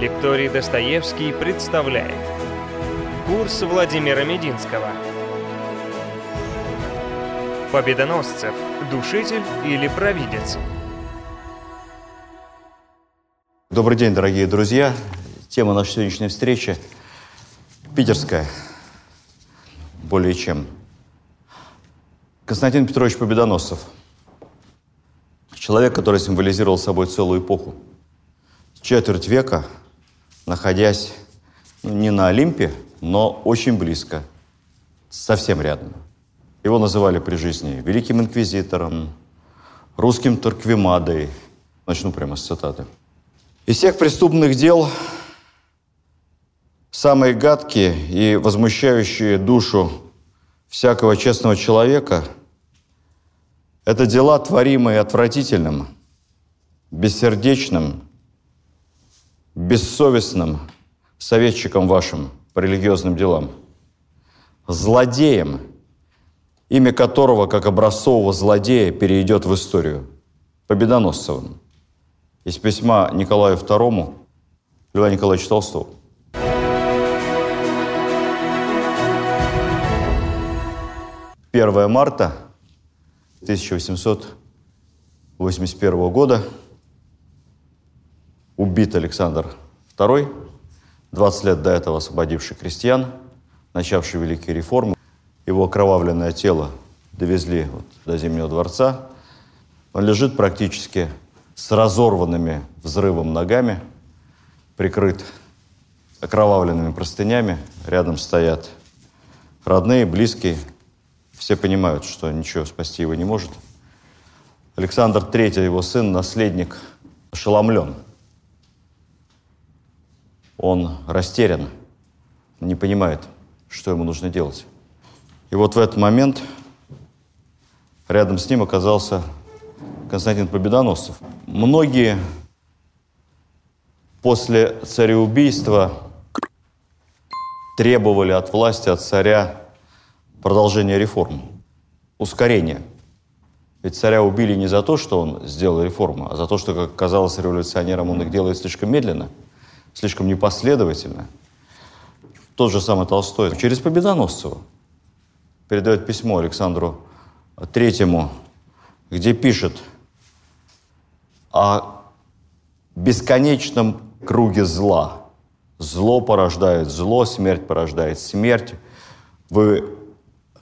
Лекторий Достоевский представляет Курс Владимира Мединского Победоносцев. Душитель или провидец? Добрый день, дорогие друзья. Тема нашей сегодняшней встречи питерская. Более чем. Константин Петрович Победоносцев. Человек, который символизировал собой целую эпоху. Четверть века, находясь ну, не на Олимпе, но очень близко, совсем рядом. Его называли при жизни великим инквизитором, русским Торквемадой. Начну прямо с цитаты. Из всех преступных дел самые гадкие и возмущающие душу всякого честного человека – это дела, творимые отвратительным, бессердечным, бессовестным советчиком вашим по религиозным делам, злодеем, имя которого, как образцового злодея, перейдет в историю, Победоносцевым. Из письма Николаю II Льва Николаевича Толстого. Первое марта 1881 года убит Александр II, 20 лет до этого освободивший крестьян, начавший великие реформы. Его окровавленное тело довезли вот до Зимнего дворца. Он лежит практически с разорванными взрывом ногами, прикрыт окровавленными простынями. Рядом стоят родные, близкие. Все понимают, что ничего спасти его не может. Александр III, его сын, наследник, ошеломлен. Он растерян, не понимает, что ему нужно делать. И вот в этот момент рядом с ним оказался Константин Победоносцев. Многие после цареубийства требовали от власти, от царя продолжения реформ, ускорения. Ведь царя убили не за то, что он сделал реформы, а за то, что, как казалось революционерам, он их делает слишком медленно, слишком непоследовательно. Тот же самый Толстой через Победоносцева передает письмо Александру Третьему, где пишет – о бесконечном круге зла. Зло порождает зло, смерть порождает смерть. Вы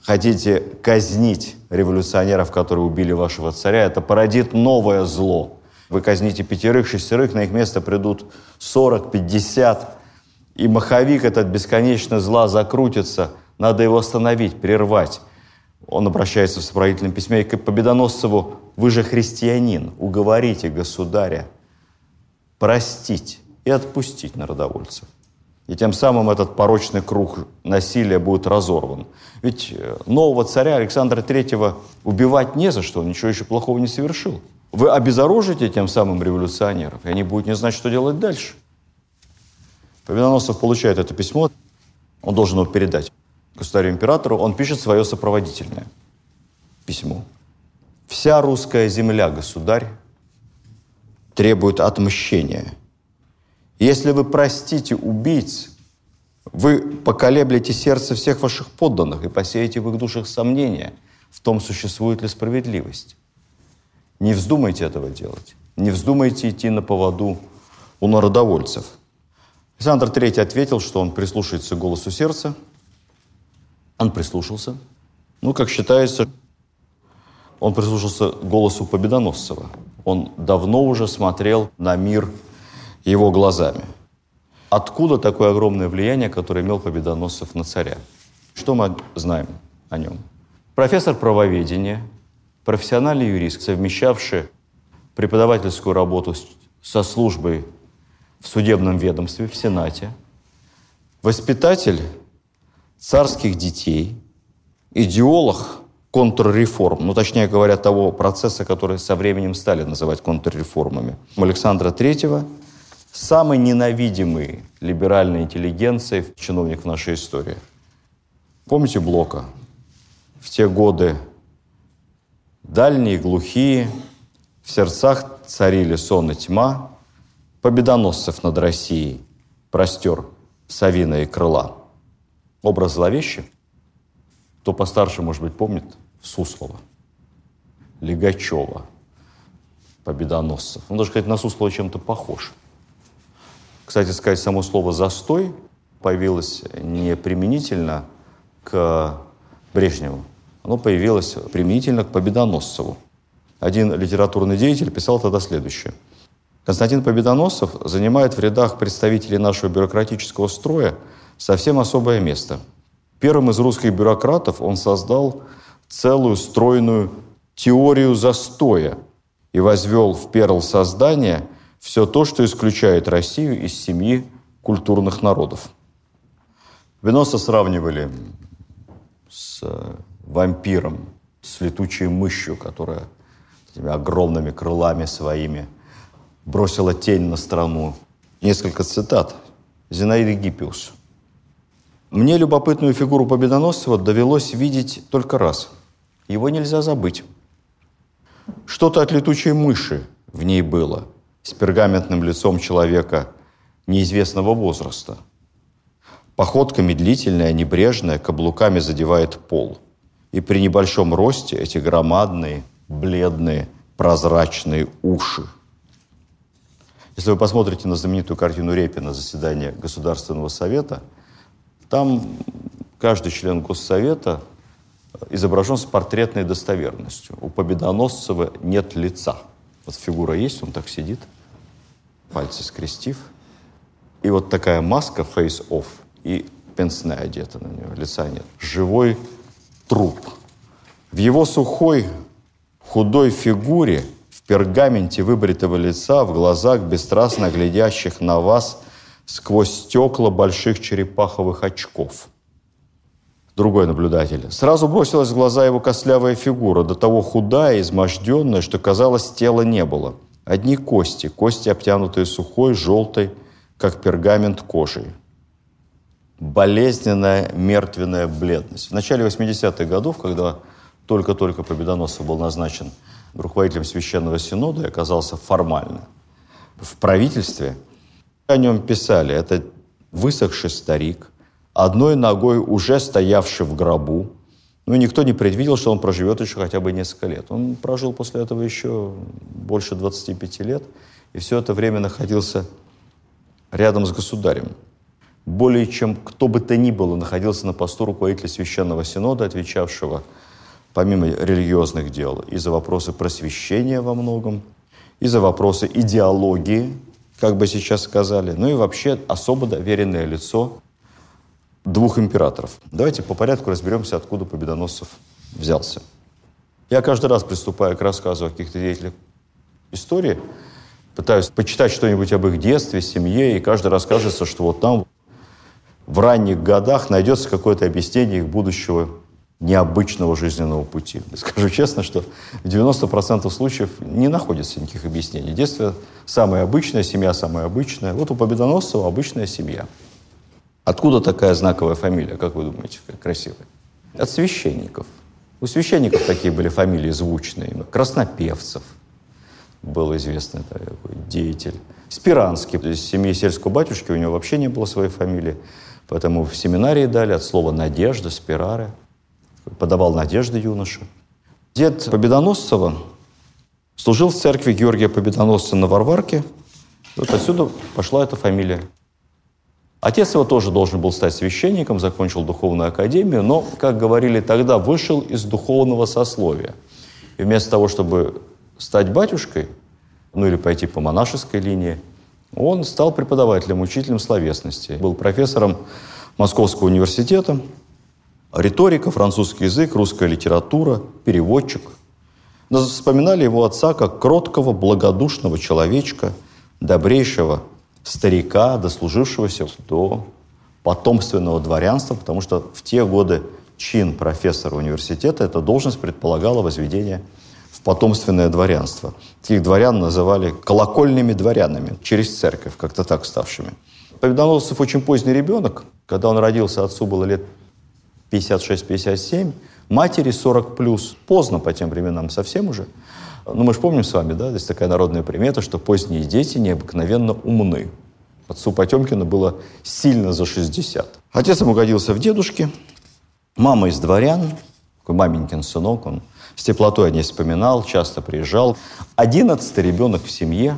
хотите казнить революционеров, которые убили вашего царя, это породит новое зло. Вы казните пятерых, шестерых, на их место придут 40, 50, и маховик этот бесконечно зла закрутится. Надо его остановить, прервать. Он обращается в сопроводительном письме к Победоносцеву. «Вы же христианин, уговорите государя простить и отпустить народовольцев». И тем самым этот порочный круг насилия будет разорван. Ведь э, нового царя Александра III убивать не за что, он ничего еще плохого не совершил. Вы обезоружите тем самым революционеров, и они будут не знать, что делать дальше. Победоносцев получает это письмо, он должен его передать государю-императору, он пишет свое сопроводительное письмо. «Вся русская земля, государь, требует отмщения. Если вы простите убийц, вы поколеблете сердце всех ваших подданных и посеете в их душах сомнения в том, существует ли справедливость. Не вздумайте этого делать. Не вздумайте идти на поводу у народовольцев. Александр III ответил, что он прислушается к голосу сердца – он прислушался. Ну, как считается, он прислушался к голосу Победоносцева. Он давно уже смотрел на мир его глазами. Откуда такое огромное влияние, которое имел Победоносцев на царя? Что мы знаем о нем? Профессор правоведения, профессиональный юрист, совмещавший преподавательскую работу со службой в судебном ведомстве, в Сенате, воспитатель царских детей, идеолог контрреформ, ну, точнее говоря, того процесса, который со временем стали называть контрреформами, Александра Третьего, самый ненавидимый либеральной интеллигенцией чиновник в нашей истории. Помните Блока? В те годы дальние, глухие, в сердцах царили сон и тьма, победоносцев над Россией простер совиные крыла. Образ зловещий. Кто постарше, может быть, помнит Суслова, Легачева, победоносцев. Он даже, сказать, на Суслова чем-то похож. Кстати сказать, само слово «застой» появилось не применительно к Брежневу, оно появилось применительно к Победоносцеву. Один литературный деятель писал тогда следующее. Константин Победоносцев занимает в рядах представителей нашего бюрократического строя совсем особое место. Первым из русских бюрократов он создал целую стройную теорию застоя и возвел в перл создания все то, что исключает Россию из семьи культурных народов. Виноса сравнивали с вампиром, с летучей мышью, которая этими огромными крылами своими бросила тень на страну. Несколько цитат. Зинаиды Гиппиус. Мне любопытную фигуру Победоносцева довелось видеть только раз. Его нельзя забыть. Что-то от летучей мыши в ней было, с пергаментным лицом человека неизвестного возраста. Походка медлительная, небрежная, каблуками задевает пол. И при небольшом росте эти громадные, бледные, прозрачные уши. Если вы посмотрите на знаменитую картину Репина «Заседание Государственного совета», там каждый член Госсовета изображен с портретной достоверностью. У Победоносцева нет лица. Вот фигура есть, он так сидит, пальцы скрестив. И вот такая маска face-off, и пенсне одета на него, лица нет. Живой труп. В его сухой, худой фигуре, в пергаменте выбритого лица, в глазах, бесстрастно глядящих на вас сквозь стекла больших черепаховых очков – другой наблюдатель. Сразу бросилась в глаза его костлявая фигура, до того худая, изможденная, что, казалось, тела не было. Одни кости, кости, обтянутые сухой, желтой, как пергамент кожей. Болезненная, мертвенная бледность. В начале 80-х годов, когда только-только Победоносцев был назначен руководителем Священного Синода и оказался формально в правительстве, о нем писали, это высохший старик – одной ногой уже стоявший в гробу. Ну, никто не предвидел, что он проживет еще хотя бы несколько лет. Он прожил после этого еще больше 25 лет, и все это время находился рядом с государем. Более чем кто бы то ни было находился на посту руководителя Священного Синода, отвечавшего помимо религиозных дел и за вопросы просвещения во многом, и за вопросы идеологии, как бы сейчас сказали, ну и вообще особо доверенное лицо двух императоров. Давайте по порядку разберемся, откуда Победоносцев взялся. Я каждый раз приступая к рассказу о каких-то деятелях истории, пытаюсь почитать что-нибудь об их детстве, семье, и каждый раз кажется, что вот там в ранних годах найдется какое-то объяснение их будущего необычного жизненного пути. Скажу честно, что в 90% случаев не находится никаких объяснений. Детство самое обычное, семья самая обычная. Вот у Победоносцева обычная семья – Откуда такая знаковая фамилия, как вы думаете, красивая? От священников. У священников такие были фамилии звучные. Краснопевцев был известный такой деятель. Спиранский, из семьи сельского батюшки, у него вообще не было своей фамилии. Поэтому в семинарии дали от слова «надежда», «спирары». Подавал надежды юноша. Дед Победоносцева служил в церкви Георгия Победоносца на Варварке. Вот отсюда пошла эта фамилия. Отец его тоже должен был стать священником, закончил духовную академию, но, как говорили тогда, вышел из духовного сословия. И вместо того, чтобы стать батюшкой, ну или пойти по монашеской линии, он стал преподавателем, учителем словесности. Был профессором Московского университета, риторика, французский язык, русская литература, переводчик. Но вспоминали его отца как кроткого, благодушного человечка, добрейшего старика, дослужившегося до потомственного дворянства, потому что в те годы чин профессора университета, эта должность предполагала возведение потомственное дворянство. Таких дворян называли колокольными дворянами, через церковь, как-то так ставшими. Победоносцев очень поздний ребенок. Когда он родился, отцу было лет 56-57, матери 40 плюс. Поздно по тем временам совсем уже. Ну, мы же помним с вами, да, есть такая народная примета, что поздние дети необыкновенно умны. Отцу Потемкину было сильно за 60. Отец ему годился в дедушке, мама из дворян, такой маменькин сынок, он с теплотой о ней вспоминал, часто приезжал. Одиннадцатый ребенок в семье,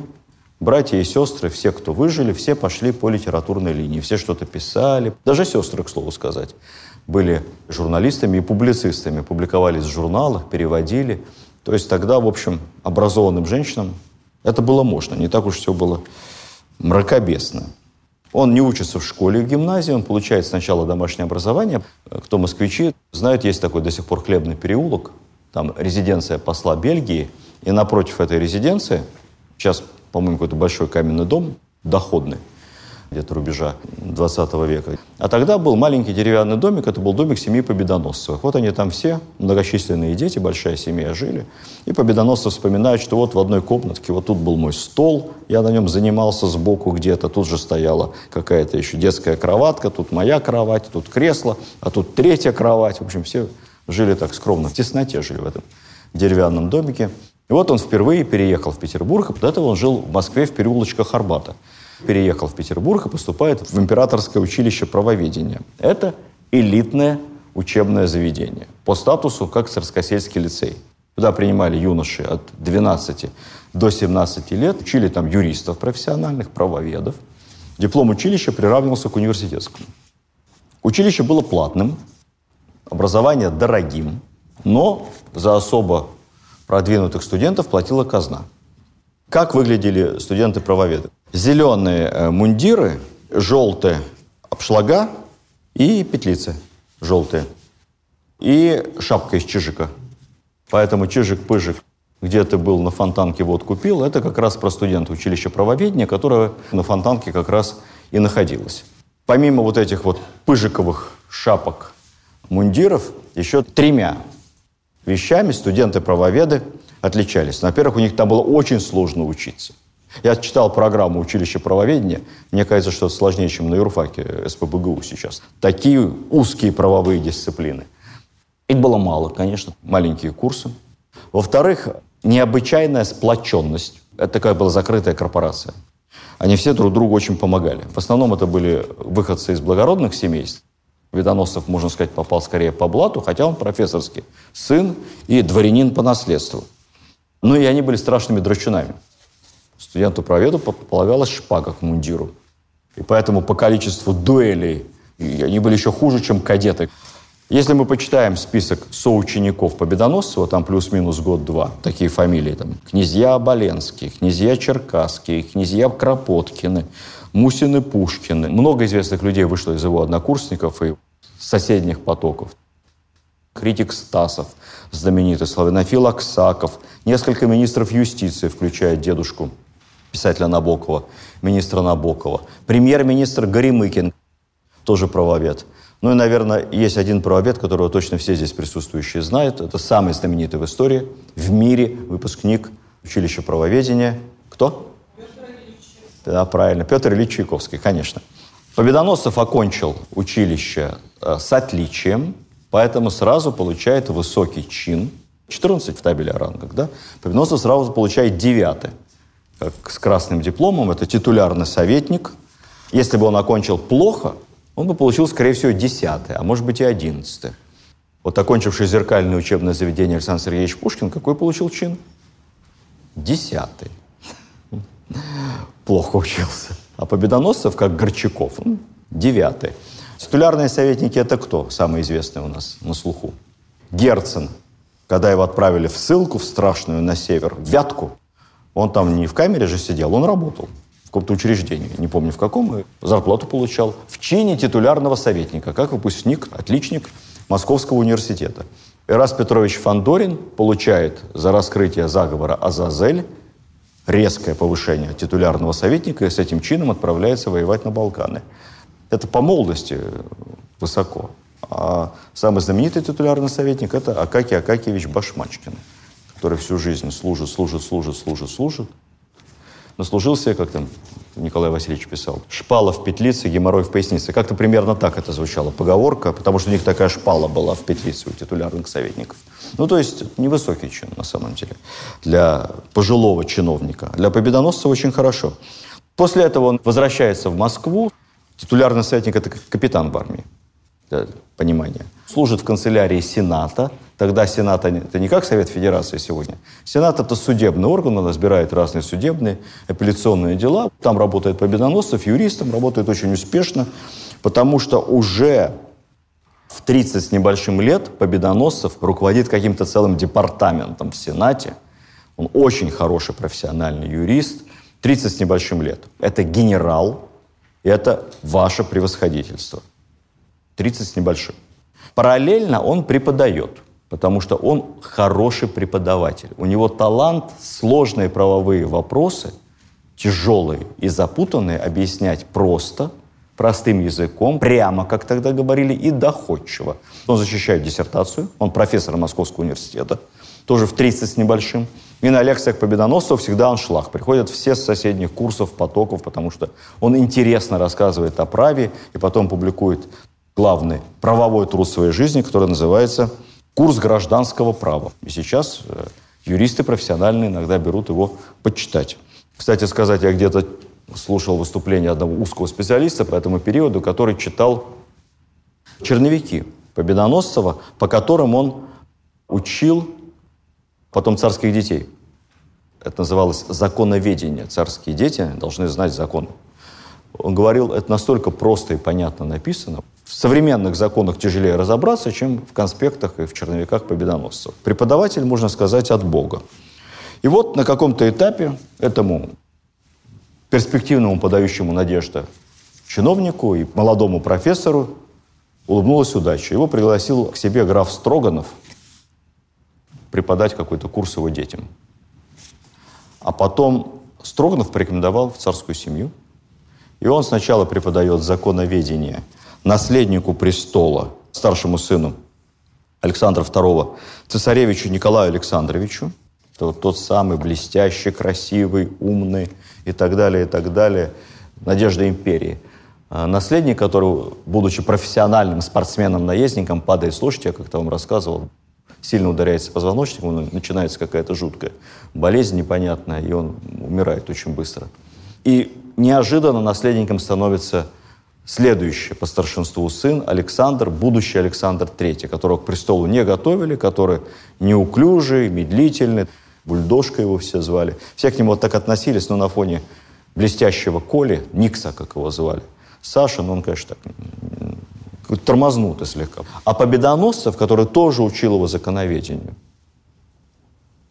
братья и сестры, все, кто выжили, все пошли по литературной линии, все что-то писали. Даже сестры, к слову сказать, были журналистами и публицистами, публиковались в журналах, переводили. То есть тогда, в общем, образованным женщинам это было можно, не так уж все было мракобесно. Он не учится в школе, в гимназии, он получает сначала домашнее образование. Кто москвичи, знают, есть такой до сих пор хлебный переулок, там резиденция посла Бельгии, и напротив этой резиденции, сейчас, по-моему, какой-то большой каменный дом, доходный, где-то рубежа 20 века. А тогда был маленький деревянный домик, это был домик семьи Победоносцевых. Вот они там все, многочисленные дети, большая семья жили. И Победоносцы вспоминают, что вот в одной комнатке, вот тут был мой стол, я на нем занимался сбоку где-то, тут же стояла какая-то еще детская кроватка, тут моя кровать, тут кресло, а тут третья кровать. В общем, все жили так скромно, в тесноте жили в этом деревянном домике. И вот он впервые переехал в Петербург, а до этого он жил в Москве в переулочках Арбата переехал в Петербург и поступает в Императорское училище правоведения. Это элитное учебное заведение. По статусу, как Царскосельский лицей. Туда принимали юноши от 12 до 17 лет, учили там юристов профессиональных, правоведов. Диплом училища приравнивался к университетскому. Училище было платным, образование дорогим, но за особо продвинутых студентов платила казна. Как выглядели студенты-правоведы? зеленые э, мундиры, желтые обшлага и петлицы желтые. И шапка из чижика. Поэтому чижик-пыжик где ты был на фонтанке, вот купил, это как раз про студента училища правоведения, которое на фонтанке как раз и находилось. Помимо вот этих вот пыжиковых шапок, мундиров, еще тремя вещами студенты-правоведы отличались. Во-первых, у них там было очень сложно учиться. Я читал программу училища правоведения. Мне кажется, что это сложнее, чем на юрфаке СПБГУ сейчас. Такие узкие правовые дисциплины. Их было мало, конечно, маленькие курсы. Во-вторых, необычайная сплоченность. Это такая была закрытая корпорация. Они все друг другу очень помогали. В основном это были выходцы из благородных семейств. Видоносцев, можно сказать, попал скорее по блату, хотя он профессорский сын и дворянин по наследству. Ну и они были страшными драчунами студенту-проведу полагалась шпага к мундиру. И поэтому по количеству дуэлей они были еще хуже, чем кадеты. Если мы почитаем список соучеников Победоносцева, там плюс-минус год-два, такие фамилии, там, князья Оболенские, князья Черкасские, князья Кропоткины, Мусины Пушкины. Много известных людей вышло из его однокурсников и соседних потоков. Критик Стасов, знаменитый славянофил Аксаков, несколько министров юстиции, включая дедушку писателя Набокова, министра Набокова, премьер-министр Горемыкин, тоже правовед. Ну и, наверное, есть один правовед, которого точно все здесь присутствующие знают. Это самый знаменитый в истории, в мире выпускник училища правоведения. Кто? Да, правильно. Петр Ильич Чайковский, конечно. Победоносцев окончил училище э, с отличием, поэтому сразу получает высокий чин. 14 в табеле о рангах, да? Победоносцев сразу получает девятый с красным дипломом, это титулярный советник. Если бы он окончил плохо, он бы получил, скорее всего, десятый, а может быть и одиннадцатый. Вот окончивший зеркальное учебное заведение Александр Сергеевич Пушкин, какой получил чин? Десятый. Плохо учился. А Победоносцев, как Горчаков, девятый. Титулярные советники – это кто самый известный у нас на слуху? Герцен. Когда его отправили в ссылку в страшную на север, в Вятку, он там не в камере же сидел, он работал в каком-то учреждении, не помню в каком, и зарплату получал в чине титулярного советника, как выпускник, отличник Московского университета. Ирас Петрович Фандорин получает за раскрытие заговора Азазель резкое повышение титулярного советника и с этим чином отправляется воевать на Балканы. Это по молодости высоко. А самый знаменитый титулярный советник – это Акакий Акакиевич Башмачкин – который всю жизнь служит, служит, служит, служит, служит. Но служил себе, как там Николай Васильевич писал, шпала в петлице, геморрой в пояснице. Как-то примерно так это звучало, поговорка, потому что у них такая шпала была в петлице у титулярных советников. Ну, то есть невысокий чин, на самом деле, для пожилого чиновника. Для победоносца очень хорошо. После этого он возвращается в Москву. Титулярный советник – это капитан в армии. Для понимания. Служит в канцелярии Сената. Тогда Сенат – это не как Совет Федерации сегодня. Сенат – это судебный орган, он разбирает разные судебные, апелляционные дела. Там работает победоносцев, юристом, работает очень успешно, потому что уже в 30 с небольшим лет Победоносцев руководит каким-то целым департаментом в Сенате. Он очень хороший профессиональный юрист, 30 с небольшим лет. Это генерал, и это ваше превосходительство. 30 с небольшим. Параллельно он преподает, потому что он хороший преподаватель. У него талант сложные правовые вопросы, тяжелые и запутанные, объяснять просто – простым языком, прямо, как тогда говорили, и доходчиво. Он защищает диссертацию, он профессор Московского университета, тоже в 30 с небольшим. И на лекциях победоносцев всегда аншлаг. Приходят все с соседних курсов, потоков, потому что он интересно рассказывает о праве и потом публикует главный правовой труд своей жизни, который называется «Курс гражданского права». И сейчас э, юристы профессиональные иногда берут его почитать. Кстати сказать, я где-то слушал выступление одного узкого специалиста по этому периоду, который читал черновики Победоносцева, по которым он учил потом царских детей. Это называлось законоведение. Царские дети должны знать законы. Он говорил, это настолько просто и понятно написано. В современных законах тяжелее разобраться, чем в конспектах и в черновиках победоносцев. Преподаватель, можно сказать, от Бога. И вот на каком-то этапе этому перспективному подающему надежды чиновнику и молодому профессору улыбнулась удача. Его пригласил к себе граф Строганов преподать какой-то курс его детям. А потом Строганов порекомендовал в царскую семью. И он сначала преподает законоведение наследнику престола, старшему сыну Александра II, цесаревичу Николаю Александровичу. Это вот тот самый блестящий, красивый, умный, и так далее, и так далее. Надежда империи. А наследник, который, будучи профессиональным спортсменом-наездником, падает с лошади, я как-то вам рассказывал, сильно ударяется позвоночником, начинается какая-то жуткая болезнь непонятная, и он умирает очень быстро. И неожиданно наследником становится следующий по старшинству сын Александр, будущий Александр III, которого к престолу не готовили, который неуклюжий, медлительный, бульдожка его все звали. Все к нему вот так относились, но на фоне блестящего Коли, Никса, как его звали, Саша, ну он, конечно, так тормознутый слегка. А Победоносцев, который тоже учил его законоведению,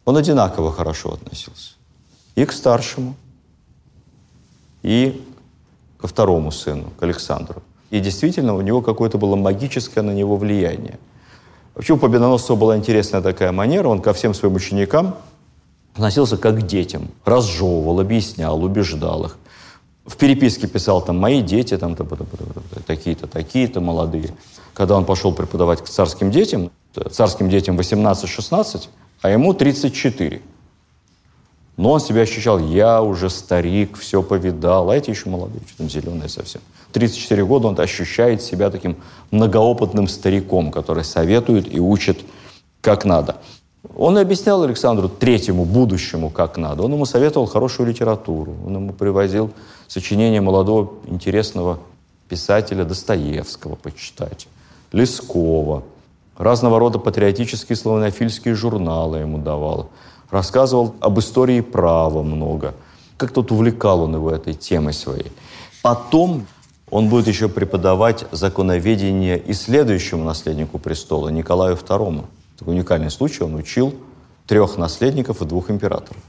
он одинаково хорошо относился. И к старшему, и ко второму сыну, к Александру. И действительно, у него какое-то было магическое на него влияние. Вообще у Победоносцева была интересная такая манера, он ко всем своим ученикам – относился как к детям, разжевывал, объяснял, убеждал их. В переписке писал там «мои дети», там такие-то, такие-то молодые. Когда он пошел преподавать к царским детям, царским детям 18-16, а ему 34. Но он себя ощущал, я уже старик, все повидал, а эти еще молодые, что там зеленые совсем. 34 года он ощущает себя таким многоопытным стариком, который советует и учит как надо. Он объяснял Александру Третьему, будущему, как надо. Он ему советовал хорошую литературу. Он ему привозил сочинения молодого интересного писателя Достоевского почитать, Лескова, разного рода патриотические славянофильские журналы ему давал. Рассказывал об истории права много. Как тут увлекал он его этой темой своей. Потом он будет еще преподавать законоведение и следующему наследнику престола, Николаю II. Такой уникальный случай. Он учил трех наследников и двух императоров.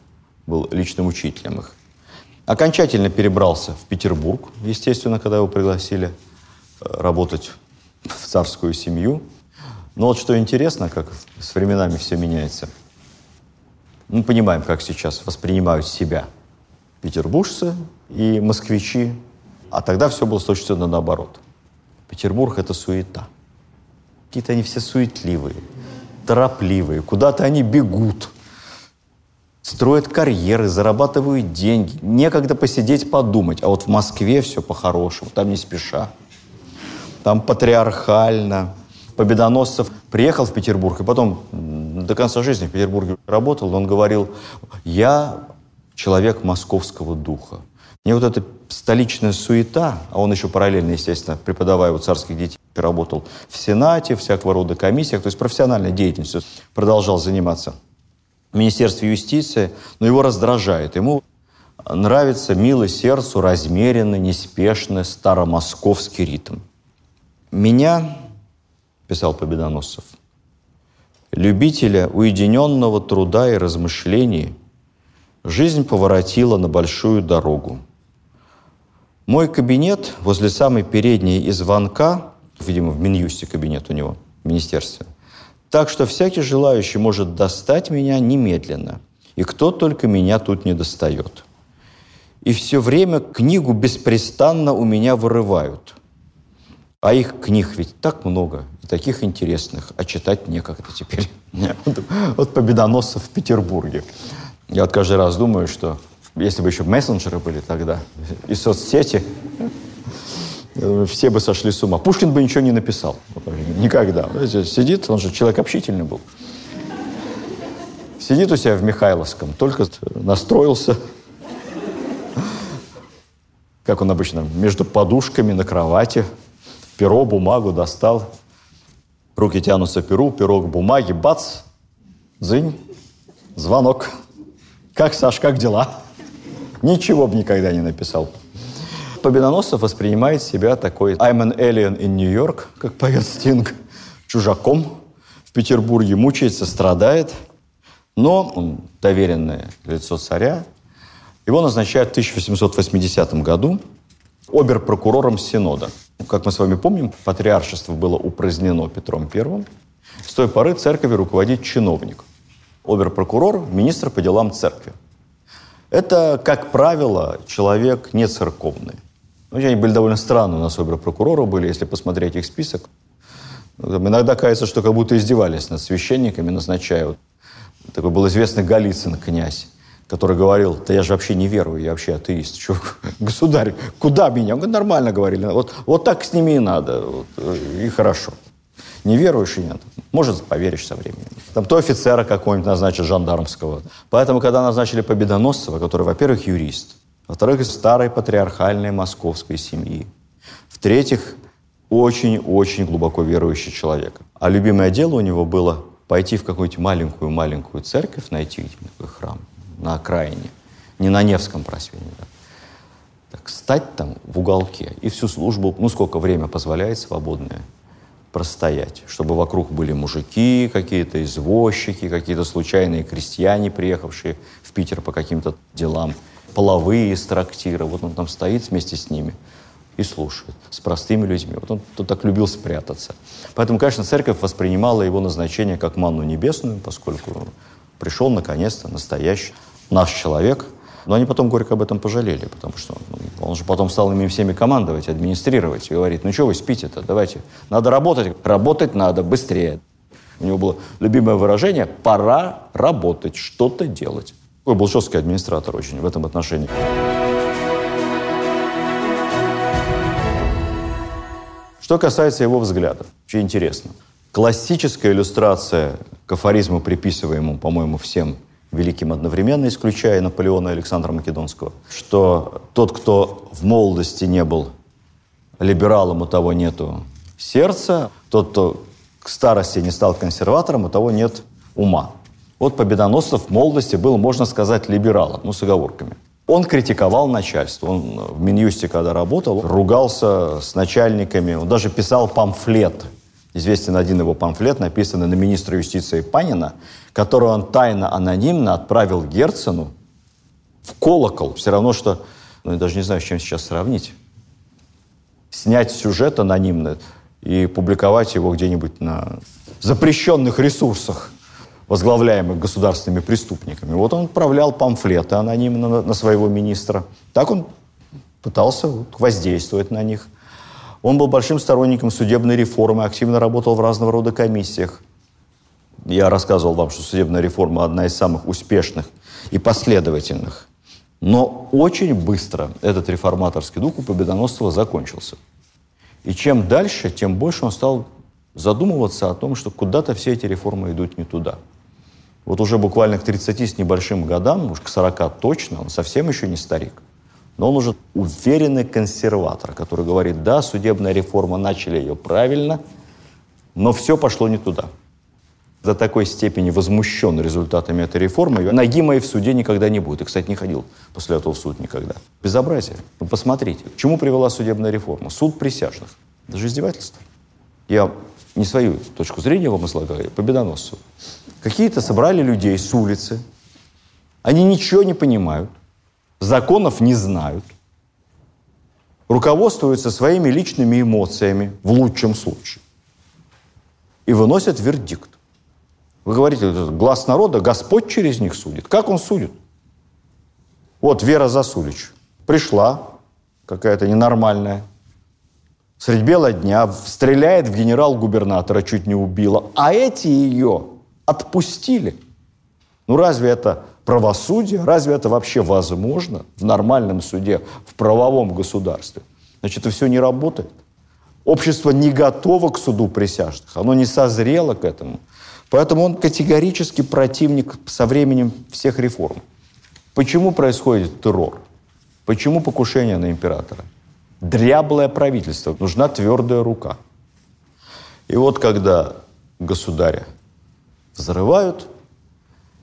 Был личным учителем их. Окончательно перебрался в Петербург, естественно, когда его пригласили э, работать в царскую семью. Но вот что интересно, как с временами все меняется. Мы понимаем, как сейчас воспринимают себя петербуржцы и москвичи, а тогда все было точно наоборот. Петербург — это суета. Какие-то они все суетливые торопливые, куда-то они бегут, строят карьеры, зарабатывают деньги. Некогда посидеть, подумать. А вот в Москве все по-хорошему, там не спеша. Там патриархально. Победоносцев приехал в Петербург, и потом до конца жизни в Петербурге работал, он говорил, я человек московского духа. Мне вот эта столичная суета, а он еще параллельно, естественно, преподавая у царских детей, работал в Сенате, всякого рода комиссиях, то есть профессиональной деятельностью продолжал заниматься в Министерстве юстиции, но его раздражает. Ему нравится милый сердцу размеренный, неспешный старомосковский ритм. Меня, писал Победоносцев, любителя уединенного труда и размышлений, жизнь поворотила на большую дорогу. Мой кабинет возле самой передней и звонка, видимо, в Минюсте кабинет у него, в министерстве, так что всякий желающий может достать меня немедленно. И кто только меня тут не достает. И все время книгу беспрестанно у меня вырывают. А их книг ведь так много, и таких интересных, а читать некогда теперь. Вот победоносцев в Петербурге. Я вот каждый раз думаю, что если бы еще мессенджеры были тогда, и соцсети, все бы сошли с ума. Пушкин бы ничего не написал. Никогда. Сидит, он же человек общительный был. Сидит у себя в Михайловском, только настроился, как он обычно, между подушками на кровати, перо, бумагу достал, руки тянутся к перу, перо к бумаге, бац, дзынь, звонок. Как, Саш, как дела? Ничего бы никогда не написал. Победоносцев воспринимает себя такой «I'm an alien in New York», как поет Стинг, чужаком в Петербурге, мучается, страдает. Но он доверенное лицо царя. Его назначают в 1880 году обер-прокурором Синода. Как мы с вами помним, патриаршество было упразднено Петром I. С той поры церковью руководит чиновник. Обер-прокурор – министр по делам церкви. Это, как правило, человек не церковный. Ну, они были довольно странные у нас обер-прокуроры были, если посмотреть их список. Иногда кажется, что как будто издевались над священниками, назначают. Такой был известный Голицын князь, который говорил, да я же вообще не верую, я вообще атеист. Чё, государь, куда меня? Он говорит, нормально говорили. Вот, вот так с ними и надо, вот, и хорошо. Не веруешь и нет. Может, поверишь со временем. Там то офицера какого-нибудь назначат, жандармского. Поэтому, когда назначили Победоносцева, который, во-первых, юрист, во-вторых, из старой патриархальной московской семьи, в-третьих, очень-очень глубоко верующий человек. А любимое дело у него было пойти в какую-нибудь маленькую-маленькую церковь, найти такой храм на окраине, не на Невском просвете, да. так, стать там в уголке и всю службу, ну сколько время позволяет свободное, простоять, чтобы вокруг были мужики какие-то, извозчики, какие-то случайные крестьяне, приехавшие в Питер по каким-то делам, половые из трактира. Вот он там стоит вместе с ними и слушает, с простыми людьми. Вот он тут так любил спрятаться. Поэтому, конечно, церковь воспринимала его назначение как манну небесную, поскольку пришел, наконец-то, настоящий наш человек – но они потом горько об этом пожалели, потому что ну, он же потом стал ими всеми командовать, администрировать и говорит, ну что вы спите-то, давайте, надо работать, работать надо быстрее. У него было любимое выражение «пора работать, что-то делать». Он был жесткий администратор очень в этом отношении. Что касается его взглядов, очень интересно. Классическая иллюстрация к афоризму, приписываемому, по-моему, всем великим одновременно, исключая Наполеона и Александра Македонского, что тот, кто в молодости не был либералом, у того нету сердца, тот, кто к старости не стал консерватором, у того нет ума. Вот Победоносцев в молодости был, можно сказать, либералом, ну, с оговорками. Он критиковал начальство. Он в Минюсте, когда работал, ругался с начальниками. Он даже писал памфлет. Известен один его памфлет, написанный на министра юстиции Панина, который он тайно, анонимно отправил Герцену в колокол. Все равно, что, ну, я даже не знаю, с чем сейчас сравнить. Снять сюжет анонимно и публиковать его где-нибудь на запрещенных ресурсах, возглавляемых государственными преступниками. Вот он отправлял памфлеты анонимно на своего министра. Так он пытался воздействовать на них. Он был большим сторонником судебной реформы, активно работал в разного рода комиссиях. Я рассказывал вам, что судебная реформа одна из самых успешных и последовательных. Но очень быстро этот реформаторский дух у Победоносцева закончился. И чем дальше, тем больше он стал задумываться о том, что куда-то все эти реформы идут не туда. Вот уже буквально к 30 с небольшим годам, уж к 40 точно, он совсем еще не старик. Но он уже уверенный консерватор, который говорит, да, судебная реформа, начали ее правильно, но все пошло не туда. До такой степени возмущен результатами этой реформы, ноги моей в суде никогда не будет. И, кстати, не ходил после этого в суд никогда. Безобразие. Ну, посмотрите, к чему привела судебная реформа? Суд присяжных. Это же издевательство. Я не свою точку зрения вам излагаю, победоносцу. Какие-то собрали людей с улицы. Они ничего не понимают, законов не знают, руководствуются своими личными эмоциями, в лучшем случае, и выносят вердикт. Вы говорите, глаз народа, Господь через них судит. Как он судит? Вот Вера Засулич пришла, какая-то ненормальная, средь бела дня, стреляет в генерал-губернатора, чуть не убила, а эти ее отпустили. Ну разве это правосудие? Разве это вообще возможно в нормальном суде, в правовом государстве? Значит, это все не работает. Общество не готово к суду присяжных, оно не созрело к этому. Поэтому он категорически противник со временем всех реформ. Почему происходит террор? Почему покушение на императора? Дряблое правительство, нужна твердая рука. И вот когда государя взрывают,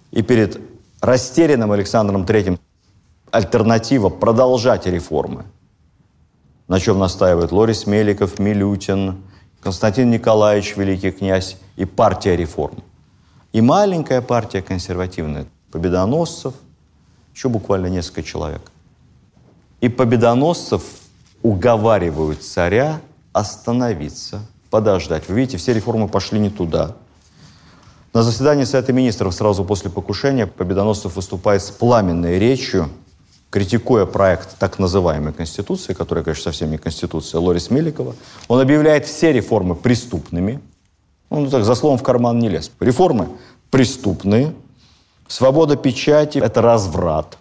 и перед растерянным Александром III альтернатива продолжать реформы, на чем настаивают Лорис Меликов, Милютин, Константин Николаевич, великий князь, и партия реформ. И маленькая партия консервативная, победоносцев, еще буквально несколько человек. И победоносцев уговаривают царя остановиться, подождать. Вы видите, все реформы пошли не туда – на заседании Совета Министров сразу после покушения Победоносцев выступает с пламенной речью, критикуя проект так называемой Конституции, которая, конечно, совсем не Конституция, Лорис Меликова. Он объявляет все реформы преступными. Он так за словом в карман не лез. Реформы преступные. Свобода печати – это разврат.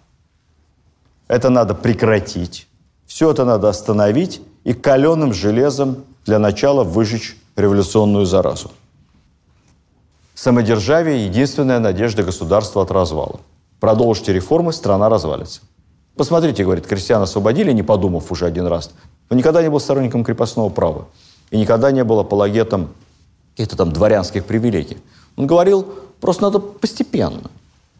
Это надо прекратить. Все это надо остановить и каленым железом для начала выжечь революционную заразу. Самодержавие – единственная надежда государства от развала. Продолжите реформы, страна развалится. Посмотрите, говорит, крестьян освободили, не подумав уже один раз. Он никогда не был сторонником крепостного права. И никогда не был апологетом каких-то там дворянских привилегий. Он говорил, просто надо постепенно.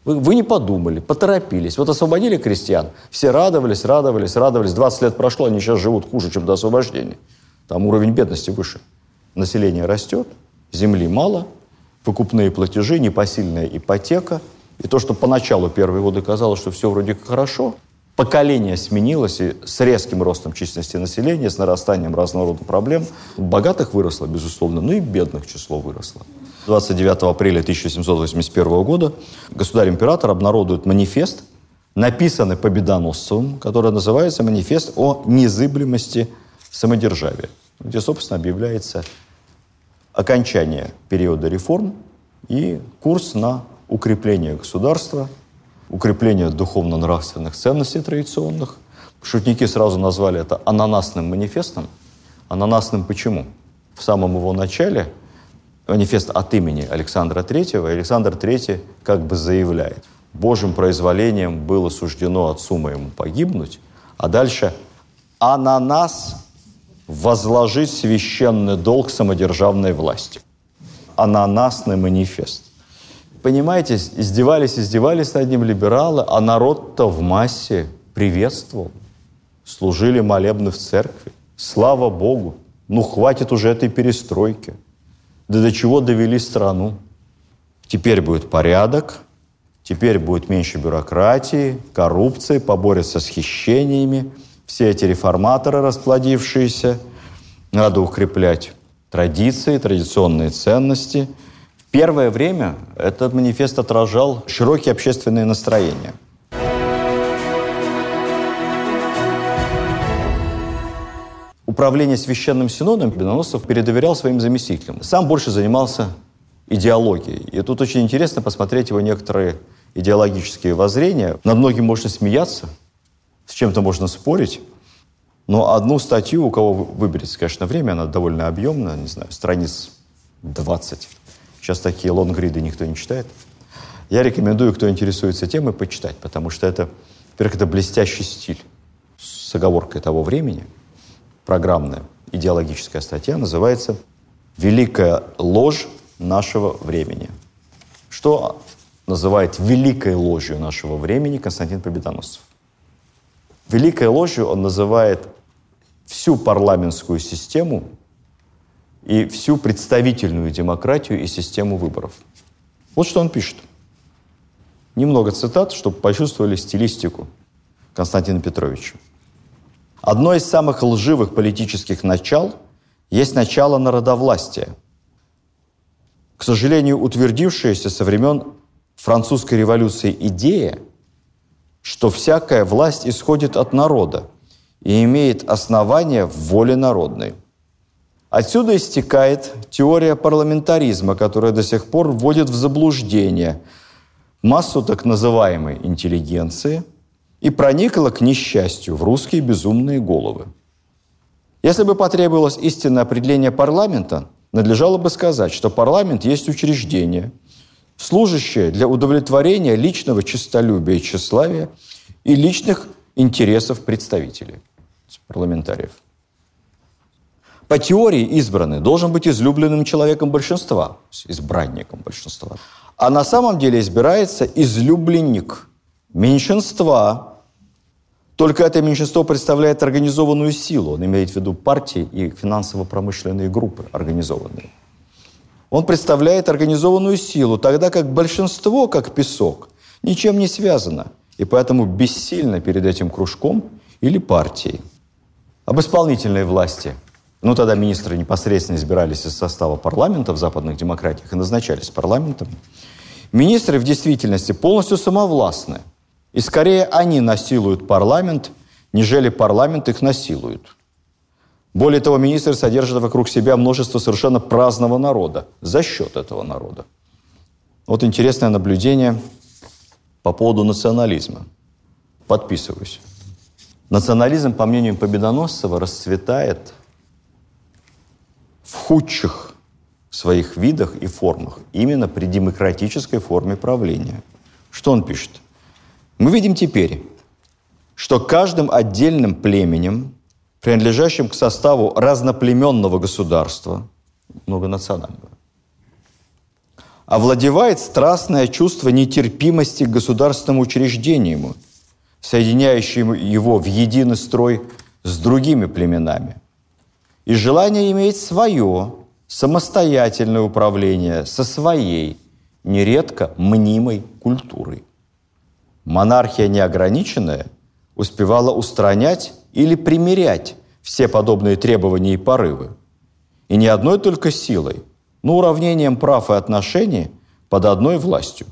Вы, вы не подумали, поторопились. Вот освободили крестьян, все радовались, радовались, радовались. 20 лет прошло, они сейчас живут хуже, чем до освобождения. Там уровень бедности выше. Население растет, земли мало – выкупные платежи, непосильная ипотека. И то, что поначалу первые годы казалось, что все вроде как хорошо, поколение сменилось, и с резким ростом численности населения, с нарастанием разного рода проблем, богатых выросло, безусловно, но и бедных число выросло. 29 апреля 1781 года государь-император обнародует манифест, написанный Победоносцевым, который называется «Манифест о незыблемости самодержавия», где, собственно, объявляется окончание периода реформ и курс на укрепление государства, укрепление духовно-нравственных ценностей традиционных. Шутники сразу назвали это ананасным манифестом. Ананасным почему? В самом его начале манифест от имени Александра III, Александр III как бы заявляет, Божьим произволением было суждено отцу моему погибнуть, а дальше ананас возложить священный долг самодержавной власти. Ананасный манифест. Понимаете, издевались, издевались над ним либералы, а народ-то в массе приветствовал. Служили молебны в церкви. Слава Богу! Ну, хватит уже этой перестройки. Да до чего довели страну? Теперь будет порядок, теперь будет меньше бюрократии, коррупции, поборется с хищениями – все эти реформаторы расплодившиеся. Надо укреплять традиции, традиционные ценности. Первое время этот манифест отражал широкие общественные настроения. Управление Священным Синодом Беноносцев передоверял своим заместителям. Сам больше занимался идеологией. И тут очень интересно посмотреть его некоторые идеологические воззрения. Над многим можно смеяться, с чем-то можно спорить. Но одну статью, у кого выберется, конечно, время, она довольно объемная, не знаю, страниц 20. Сейчас такие лонгриды никто не читает. Я рекомендую, кто интересуется темой, почитать, потому что это, во-первых, это блестящий стиль. с оговоркой того времени, программная идеологическая статья, называется «Великая ложь нашего времени». Что называет великой ложью нашего времени Константин Победоносцев? Великой ложью он называет всю парламентскую систему и всю представительную демократию и систему выборов. Вот что он пишет. Немного цитат, чтобы почувствовали стилистику Константина Петровича. Одно из самых лживых политических начал есть начало народовластия. К сожалению, утвердившаяся со времен французской революции идея, что всякая власть исходит от народа и имеет основание в воле народной. Отсюда истекает теория парламентаризма, которая до сих пор вводит в заблуждение массу так называемой интеллигенции – и проникла, к несчастью, в русские безумные головы. Если бы потребовалось истинное определение парламента, надлежало бы сказать, что парламент есть учреждение, служащее для удовлетворения личного честолюбия и тщеславия и личных интересов представителей, парламентариев. По теории избранный должен быть излюбленным человеком большинства, избранником большинства. А на самом деле избирается излюбленник меньшинства, только это меньшинство представляет организованную силу. Он имеет в виду партии и финансово-промышленные группы организованные. Он представляет организованную силу, тогда как большинство, как песок, ничем не связано, и поэтому бессильно перед этим кружком или партией. Об исполнительной власти. Ну, тогда министры непосредственно избирались из состава парламента в западных демократиях и назначались парламентом. Министры в действительности полностью самовластны – и скорее они насилуют парламент, нежели парламент их насилует. Более того, министр содержит вокруг себя множество совершенно праздного народа за счет этого народа. Вот интересное наблюдение по поводу национализма. Подписываюсь. Национализм, по мнению Победоносцева, расцветает в худших своих видах и формах, именно при демократической форме правления. Что он пишет? Мы видим теперь, что каждым отдельным племенем, принадлежащим к составу разноплеменного государства, многонационального, овладевает страстное чувство нетерпимости к государственному учреждению, соединяющему его в единый строй с другими племенами, и желание иметь свое самостоятельное управление со своей, нередко мнимой культурой. Монархия неограниченная успевала устранять или примирять все подобные требования и порывы. И не одной только силой, но уравнением прав и отношений под одной властью.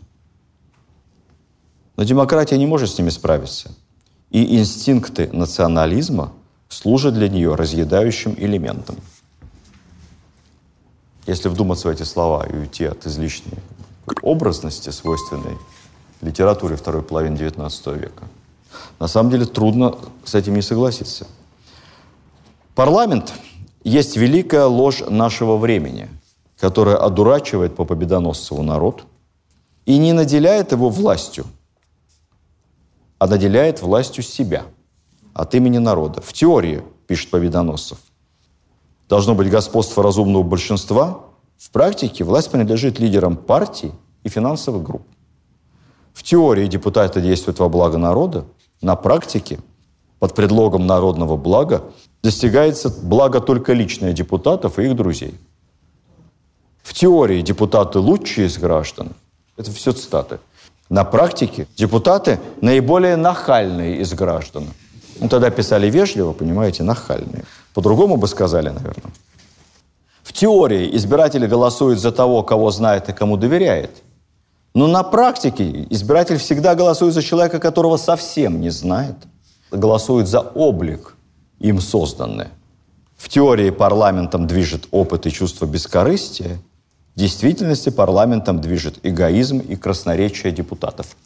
Но демократия не может с ними справиться. И инстинкты национализма служат для нее разъедающим элементом. Если вдуматься в эти слова и уйти от излишней образности, свойственной литературе второй половины XIX века. На самом деле трудно с этим не согласиться. Парламент есть великая ложь нашего времени, которая одурачивает по Победоносцеву народ и не наделяет его властью, а наделяет властью себя от имени народа. В теории, пишет Победоносцев, должно быть господство разумного большинства, в практике власть принадлежит лидерам партий и финансовых групп. В теории депутаты действуют во благо народа, на практике под предлогом народного блага достигается благо только личное депутатов и их друзей. В теории депутаты лучшие из граждан. Это все цитаты. На практике депутаты наиболее нахальные из граждан. Ну, тогда писали вежливо, понимаете, нахальные. По-другому бы сказали, наверное. В теории избиратели голосуют за того, кого знает и кому доверяет. Но на практике избиратель всегда голосует за человека, которого совсем не знает. Голосует за облик, им созданный. В теории парламентом движет опыт и чувство бескорыстия. В действительности парламентом движет эгоизм и красноречие депутатов.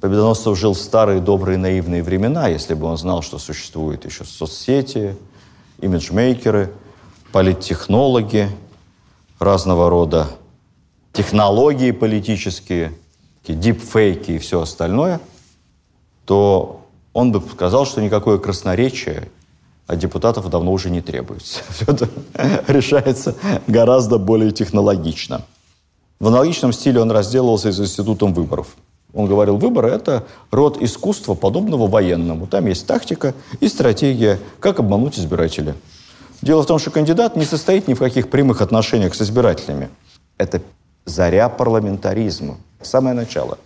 Победоносцев жил в старые добрые наивные времена, если бы он знал, что существуют еще соцсети, имиджмейкеры, политтехнологи, разного рода технологии политические, дипфейки и все остальное, то он бы сказал, что никакое красноречие от депутатов давно уже не требуется. Все это решается гораздо более технологично. В аналогичном стиле он разделывался с институтом выборов. Он говорил, выборы – это род искусства, подобного военному. Там есть тактика и стратегия, как обмануть избирателя. Дело в том, что кандидат не состоит ни в каких прямых отношениях с избирателями. Это заря парламентаризма, самое начало.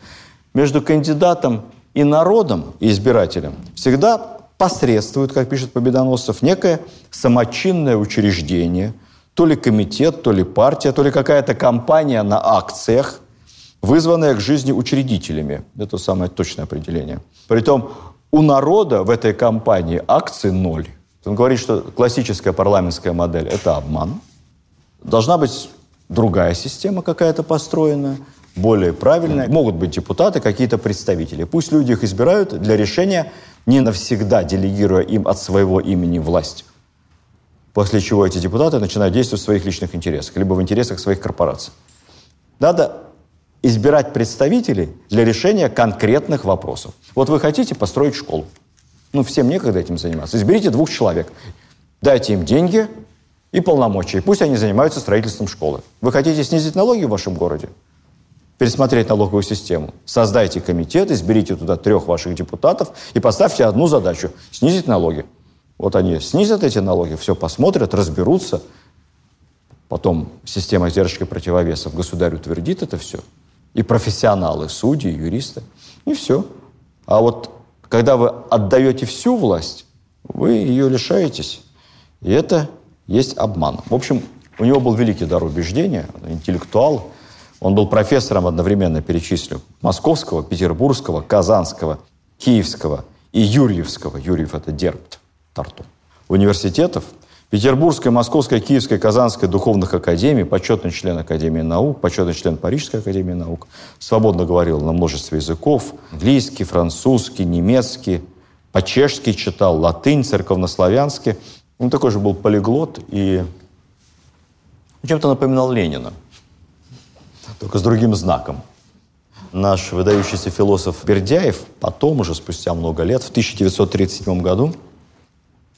Между кандидатом и народом, и избирателем всегда посредствует, как пишет Победоносцев, некое самочинное учреждение, то ли комитет, то ли партия, то ли какая-то компания на акциях, вызванная к жизни учредителями. Это самое точное определение. Притом у народа в этой компании акции ноль. Он говорит, что классическая парламентская модель – это обман. Должна быть другая система какая-то построенная, более правильная. Могут быть депутаты, какие-то представители. Пусть люди их избирают для решения, не навсегда делегируя им от своего имени власть. После чего эти депутаты начинают действовать в своих личных интересах, либо в интересах своих корпораций. Надо избирать представителей для решения конкретных вопросов. Вот вы хотите построить школу. Ну, всем некогда этим заниматься. Изберите двух человек. Дайте им деньги и полномочия. Пусть они занимаются строительством школы. Вы хотите снизить налоги в вашем городе? Пересмотреть налоговую систему. Создайте комитет, изберите туда трех ваших депутатов и поставьте одну задачу – снизить налоги. Вот они снизят эти налоги, все посмотрят, разберутся. Потом система сдержки противовесов, государь утвердит это все. И профессионалы, судьи, юристы. И все. А вот когда вы отдаете всю власть, вы ее лишаетесь. И это есть обман. В общем, у него был великий дар убеждения, интеллектуал. Он был профессором одновременно, перечислю, Московского, Петербургского, Казанского, Киевского и Юрьевского. Юрьев – это Дербт, Тарту. Университетов – Петербургской, Московской, Киевской, Казанской духовных академий, почетный член Академии наук, почетный член Парижской Академии наук. Свободно говорил на множестве языков. Английский, французский, немецкий, по-чешски читал, латынь, церковнославянский. Он такой же был полиглот и чем-то напоминал Ленина, только с другим знаком. Наш выдающийся философ Бердяев потом, уже спустя много лет, в 1937 году,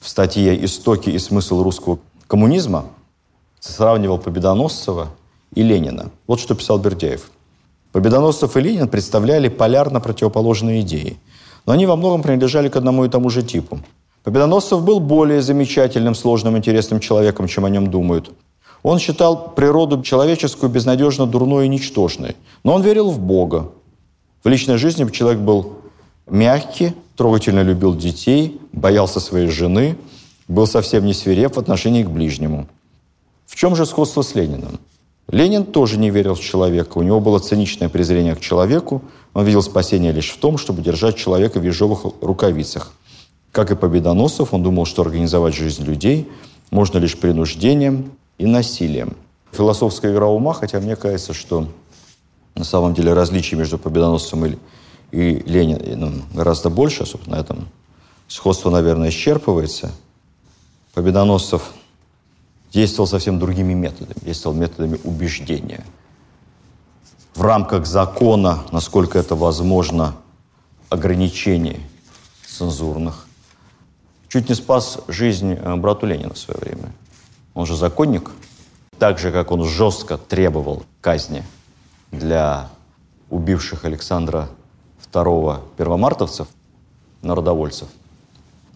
в статье «Истоки и смысл русского коммунизма» сравнивал Победоносцева и Ленина. Вот что писал Бердяев. Победоносцев и Ленин представляли полярно противоположные идеи, но они во многом принадлежали к одному и тому же типу. Победоносцев был более замечательным, сложным, интересным человеком, чем о нем думают. Он считал природу человеческую безнадежно дурной и ничтожной, но он верил в Бога. В личной жизни человек был мягкий, трогательно любил детей, боялся своей жены, был совсем не свиреп в отношении к ближнему. В чем же сходство с Лениным? Ленин тоже не верил в человека. У него было циничное презрение к человеку. Он видел спасение лишь в том, чтобы держать человека в ежовых рукавицах. Как и Победоносцев, он думал, что организовать жизнь людей можно лишь принуждением и насилием. Философская игра ума, хотя мне кажется, что на самом деле различий между Победоносцем и и Ленин ну, гораздо больше, собственно, на этом сходство, наверное, исчерпывается. Победоносцев действовал совсем другими методами, действовал методами убеждения. В рамках закона, насколько это возможно, ограничений цензурных. Чуть не спас жизнь э, брату Ленина в свое время. Он же законник. Так же, как он жестко требовал казни для убивших Александра второго первомартовцев, народовольцев.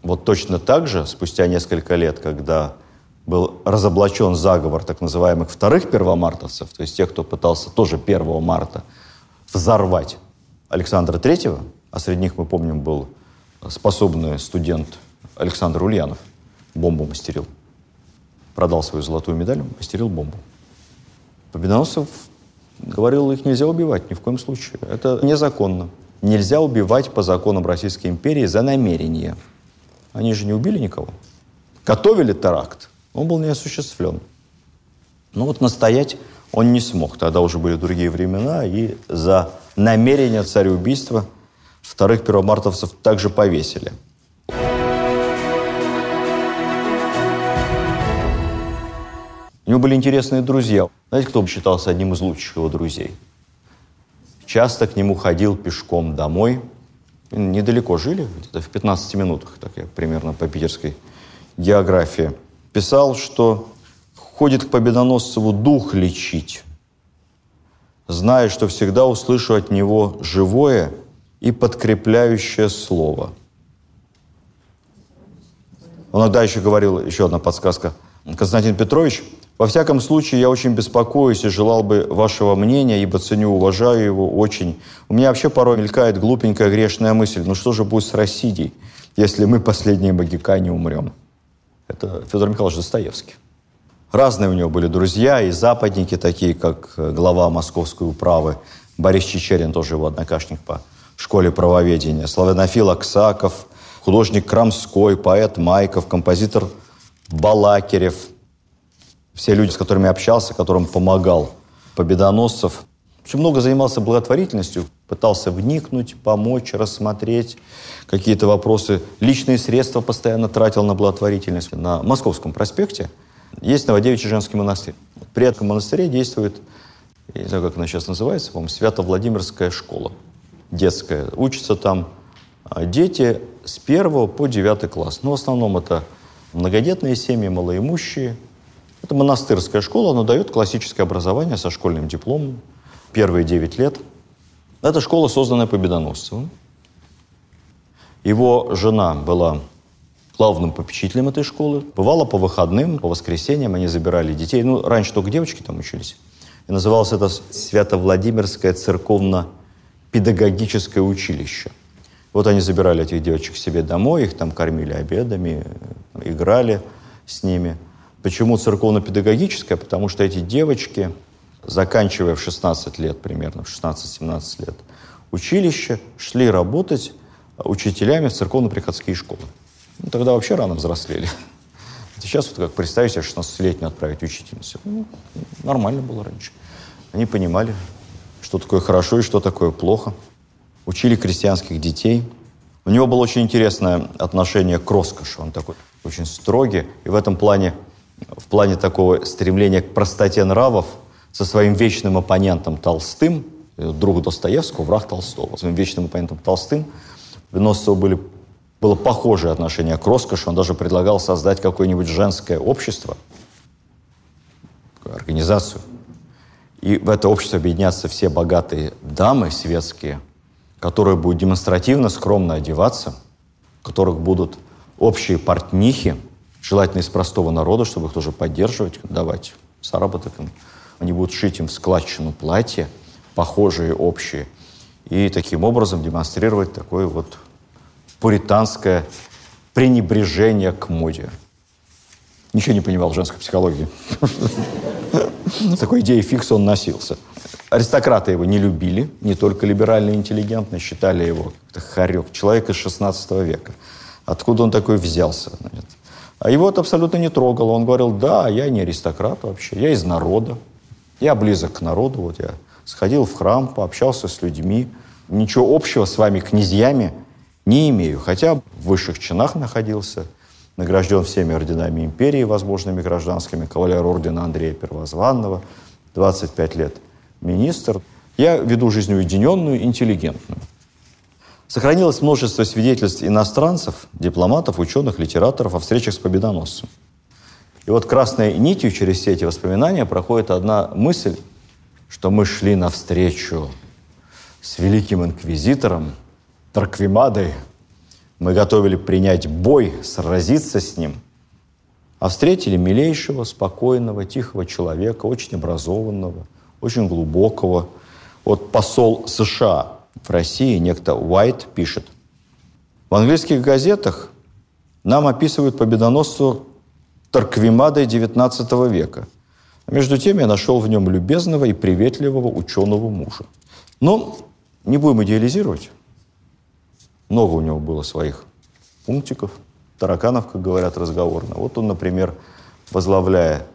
Вот точно так же, спустя несколько лет, когда был разоблачен заговор так называемых вторых первомартовцев, то есть тех, кто пытался тоже 1 марта взорвать Александра Третьего, а среди них, мы помним, был способный студент Александр Ульянов, бомбу мастерил. Продал свою золотую медаль, мастерил бомбу. Победоносцев говорил, их нельзя убивать ни в коем случае. Это незаконно нельзя убивать по законам Российской империи за намерение. Они же не убили никого. Готовили теракт, он был не осуществлен. Но вот настоять он не смог. Тогда уже были другие времена, и за намерение цареубийства вторых первомартовцев также повесили. У него были интересные друзья. Знаете, кто считался одним из лучших его друзей? Часто к нему ходил пешком домой. Недалеко жили, где-то в 15 минутах, так я примерно по питерской географии, писал, что ходит к Победоносцеву дух лечить, зная, что всегда услышу от него живое и подкрепляющее слово. Он иногда еще говорил, еще одна подсказка, Константин Петрович, во всяком случае, я очень беспокоюсь и желал бы вашего мнения, ибо ценю, уважаю его очень. У меня вообще порой мелькает глупенькая грешная мысль, ну что же будет с Россией, если мы, последние магикане, умрем? Это Федор Михайлович Достоевский. Разные у него были друзья и западники, такие как глава московской управы Борис Чечерин, тоже его однокашник по школе правоведения, славянофил Аксаков, художник Крамской, поэт Майков, композитор Балакирев. Все люди, с которыми общался, которым помогал. Победоносцев. Очень много занимался благотворительностью, пытался вникнуть, помочь, рассмотреть какие-то вопросы. Личные средства постоянно тратил на благотворительность. На Московском проспекте есть Новодевичий женский монастырь. При этом монастыре действует, я не знаю, как она сейчас называется, по-моему, Свято-Владимирская школа детская. Учатся там а, дети с первого по девятый класс. Но ну, в основном это многодетные семьи, малоимущие. Это монастырская школа, она дает классическое образование со школьным дипломом. Первые девять лет. Это школа, созданная Победоносцевым. Его жена была главным попечителем этой школы. Бывало по выходным, по воскресеньям они забирали детей. Ну, раньше только девочки там учились. И называлось это Свято-Владимирское церковно-педагогическое училище. Вот они забирали этих девочек себе домой, их там кормили обедами, играли с ними. Почему церковно-педагогическое? Потому что эти девочки, заканчивая в 16 лет примерно, в 16-17 лет, училище, шли работать учителями в церковно-приходские школы. Ну, тогда вообще рано взрослели. Сейчас вот как представить себе 16-летнюю отправить учительницу. Ну, нормально было раньше. Они понимали, что такое хорошо и что такое плохо учили крестьянских детей. У него было очень интересное отношение к роскоши. Он такой очень строгий. И в этом плане, в плане такого стремления к простоте нравов, со своим вечным оппонентом Толстым, друг Достоевского, враг Толстого, своим вечным оппонентом Толстым, у Виносцева были, было похожее отношение к роскоши. Он даже предлагал создать какое-нибудь женское общество, организацию. И в это общество объединятся все богатые дамы светские – которые будут демонстративно, скромно одеваться, у которых будут общие портнихи, желательно из простого народа, чтобы их тоже поддерживать, давать заработок им. Они будут шить им в складчину платья, похожие, общие, и таким образом демонстрировать такое вот пуританское пренебрежение к моде. Ничего не понимал в женской психологии. Такой идеей фикс он носился. Аристократы его не любили, не только либеральные интеллигентные, считали его хорек, человек из 16 века. Откуда он такой взялся? Значит? А его это абсолютно не трогало. Он говорил, да, я не аристократ вообще, я из народа, я близок к народу, вот я сходил в храм, пообщался с людьми, ничего общего с вами, князьями, не имею, хотя в высших чинах находился, награжден всеми орденами империи, возможными гражданскими, кавалер ордена Андрея Первозванного, 25 лет – министр. Я веду жизнь уединенную, интеллигентную. Сохранилось множество свидетельств иностранцев, дипломатов, ученых, литераторов о встречах с победоносцем. И вот красной нитью через все эти воспоминания проходит одна мысль, что мы шли навстречу с великим инквизитором Тарквимадой. Мы готовили принять бой, сразиться с ним. А встретили милейшего, спокойного, тихого человека, очень образованного – очень глубокого. Вот посол США в России, некто Уайт, пишет. В английских газетах нам описывают победоносцу Тарквимадой XIX века. Между тем я нашел в нем любезного и приветливого ученого мужа. Но не будем идеализировать. Много у него было своих пунктиков, тараканов, как говорят разговорно. Вот он, например, возглавляя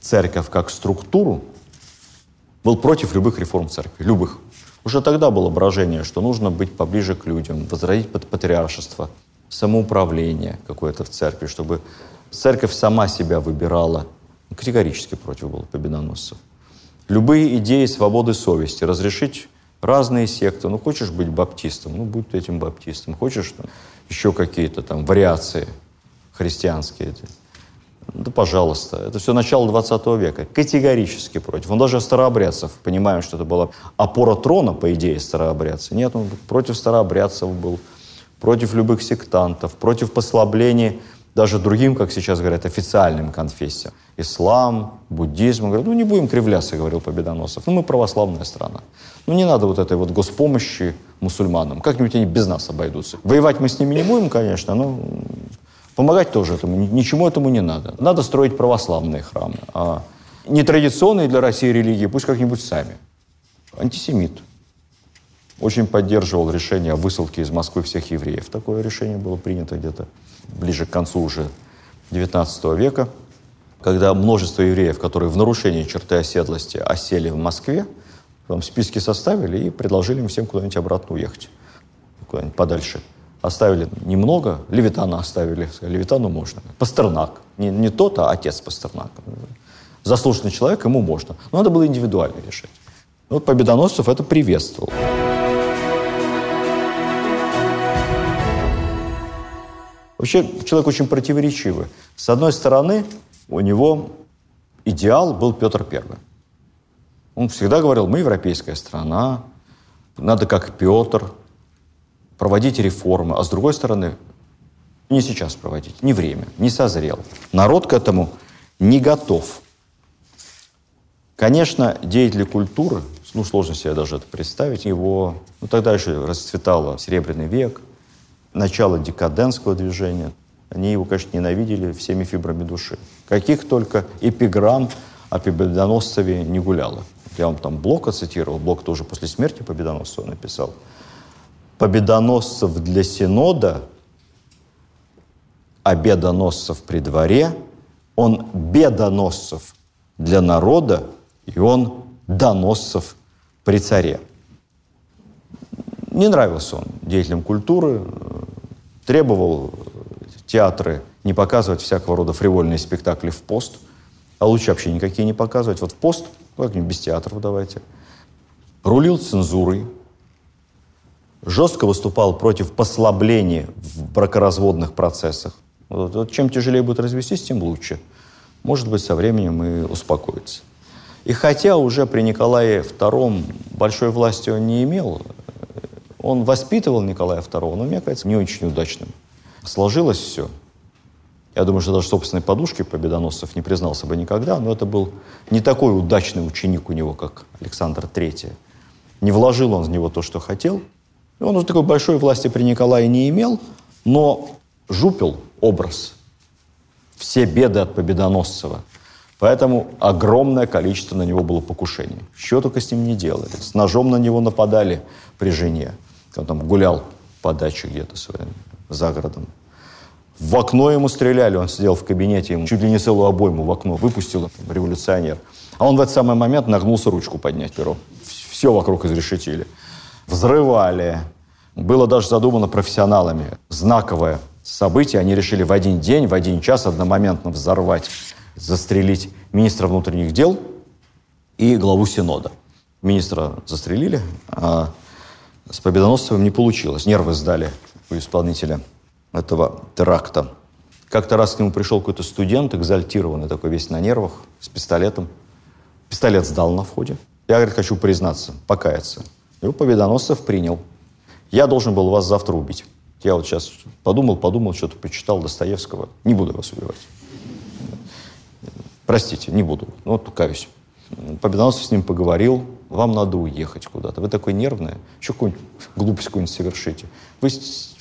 церковь как структуру, был против любых реформ церкви, любых. Уже тогда было брожение, что нужно быть поближе к людям, возродить патриаршество, самоуправление какое-то в церкви, чтобы церковь сама себя выбирала. Категорически против было победоносцев. Любые идеи свободы совести, разрешить разные секты. Ну, хочешь быть баптистом, ну, будь этим баптистом. Хочешь там, еще какие-то там вариации христианские. Да, пожалуйста. Это все начало 20 века. Категорически против. Он даже старообрядцев, понимаем, что это была опора трона, по идее, старообрядца. Нет, он против старообрядцев был, против любых сектантов, против послаблений даже другим, как сейчас говорят, официальным конфессиям. Ислам, буддизм. Он говорит, ну не будем кривляться, говорил Победоносов. Ну мы православная страна. Ну не надо вот этой вот госпомощи мусульманам. Как-нибудь они без нас обойдутся. Воевать мы с ними не будем, конечно, но помогать тоже этому, ничему этому не надо. Надо строить православные храмы. А нетрадиционные для России религии пусть как-нибудь сами. Антисемит. Очень поддерживал решение о высылке из Москвы всех евреев. Такое решение было принято где-то ближе к концу уже XIX века, когда множество евреев, которые в нарушении черты оседлости осели в Москве, там списки составили и предложили им всем куда-нибудь обратно уехать, куда-нибудь подальше. Оставили немного, Левитана оставили, Левитану можно. Пастернак, не, не тот, а отец Пастернак. Заслуженный человек, ему можно. Но надо было индивидуально решать. Вот Победоносцев это приветствовал. Вообще человек очень противоречивый. С одной стороны, у него идеал был Петр Первый. Он всегда говорил, мы европейская страна, надо как Петр, проводить реформы. А с другой стороны, не сейчас проводить, не время, не созрел. Народ к этому не готов. Конечно, деятели культуры, ну, сложно себе даже это представить, его, ну, тогда еще расцветало Серебряный век, начало декадентского движения. Они его, конечно, ненавидели всеми фибрами души. Каких только эпиграмм о Победоносцеве не гуляло. Я вам там Блока цитировал, Блок тоже после смерти Победоносцева написал. Победоносцев для Синода, обедоносцев при дворе, он бедоносцев для народа, и он доносцев при царе. Не нравился он деятелям культуры, требовал театры не показывать всякого рода фривольные спектакли в пост, а лучше вообще никакие не показывать. Вот в пост, как-нибудь без театров давайте. Рулил цензурой, жестко выступал против послабления в бракоразводных процессах. Вот, вот чем тяжелее будет развестись, тем лучше. Может быть, со временем и успокоится. И хотя уже при Николае II большой власти он не имел, он воспитывал Николая II, но, мне кажется, не очень удачным. Сложилось все. Я думаю, что даже собственной подушки победоносцев не признался бы никогда, но это был не такой удачный ученик у него, как Александр III. Не вложил он в него то, что хотел. Он уже такой большой власти при Николае не имел, но жупил образ. Все беды от Победоносцева. Поэтому огромное количество на него было покушений. Что только с ним не делали. С ножом на него нападали при жене. Он там гулял по даче где-то своим, за городом. В окно ему стреляли, он сидел в кабинете, ему чуть ли не целую обойму в окно выпустил революционер. А он в этот самый момент нагнулся ручку поднять перо. Все вокруг изрешетили. Взрывали. Было даже задумано профессионалами. Знаковое событие. Они решили в один день, в один час одномоментно взорвать, застрелить министра внутренних дел и главу Синода. Министра застрелили, а с Победоносцевым не получилось. Нервы сдали у исполнителя этого теракта. Как-то раз к нему пришел какой-то студент, экзальтированный такой, весь на нервах, с пистолетом. Пистолет сдал на входе. Я, говорит, хочу признаться, покаяться. Его Победоносцев принял. Я должен был вас завтра убить. Я вот сейчас подумал, подумал, что-то почитал Достоевского. Не буду вас убивать. Простите, не буду. Ну, вот каюсь. Победоносцев с ним поговорил, вам надо уехать куда-то. Вы такой нервный, еще какую-нибудь глупость какую-нибудь совершите. Вы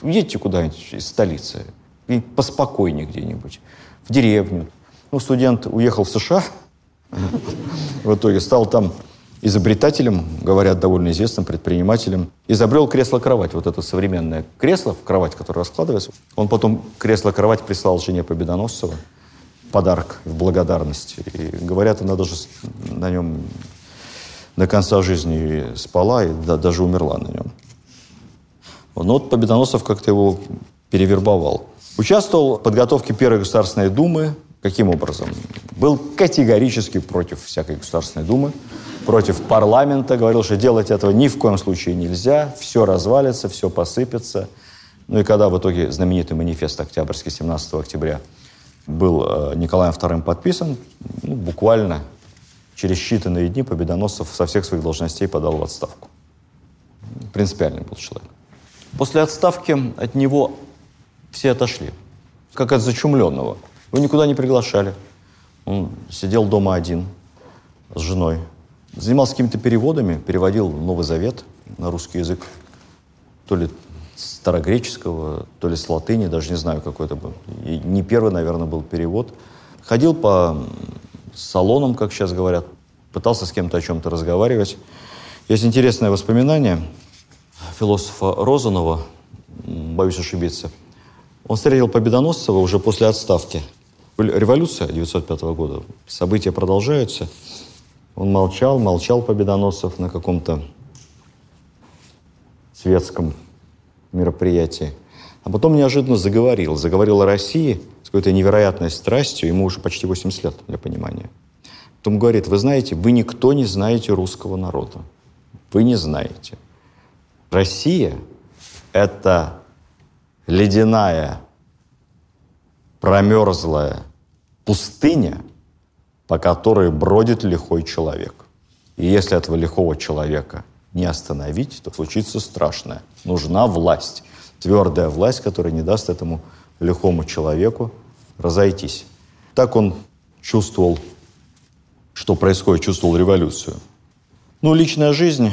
уедете куда-нибудь из столицы, и поспокойнее где-нибудь, в деревню. Ну, студент уехал в США, в итоге стал там изобретателем, говорят, довольно известным предпринимателем. Изобрел кресло-кровать, вот это современное кресло, в кровать, которое раскладывается. Он потом кресло-кровать прислал жене Победоносцева, подарок в благодарность. И говорят, она даже на нем до конца жизни спала и да, даже умерла на нем. Но вот Победоносов как-то его перевербовал. Участвовал в подготовке Первой Государственной Думы. Каким образом? Был категорически против всякой Государственной Думы. Против парламента, говорил, что делать этого ни в коем случае нельзя, все развалится, все посыпется. Ну и когда в итоге знаменитый манифест Октябрьский 17 октября был э, Николаем II подписан, ну, буквально через считанные дни Победоносцев со всех своих должностей подал в отставку. Принципиальный был человек. После отставки от него все отошли, как от зачумленного. Его никуда не приглашали. Он сидел дома один с женой. Занимался какими-то переводами, переводил Новый Завет на русский язык. То ли старогреческого, то ли с латыни, даже не знаю, какой это был. И не первый, наверное, был перевод. Ходил по салонам, как сейчас говорят, пытался с кем-то о чем-то разговаривать. Есть интересное воспоминание философа Розанова, боюсь ошибиться. Он встретил Победоносцева уже после отставки. Революция 1905 года, события продолжаются. Он молчал, молчал Победоносцев на каком-то светском мероприятии. А потом неожиданно заговорил. Заговорил о России с какой-то невероятной страстью. Ему уже почти 80 лет, для понимания. Потом говорит, вы знаете, вы никто не знаете русского народа. Вы не знаете. Россия – это ледяная, промерзлая пустыня, по которой бродит лихой человек. И если этого лихого человека не остановить, то случится страшное. Нужна власть, твердая власть, которая не даст этому лихому человеку разойтись. Так он чувствовал, что происходит, чувствовал революцию. Ну, личная жизнь,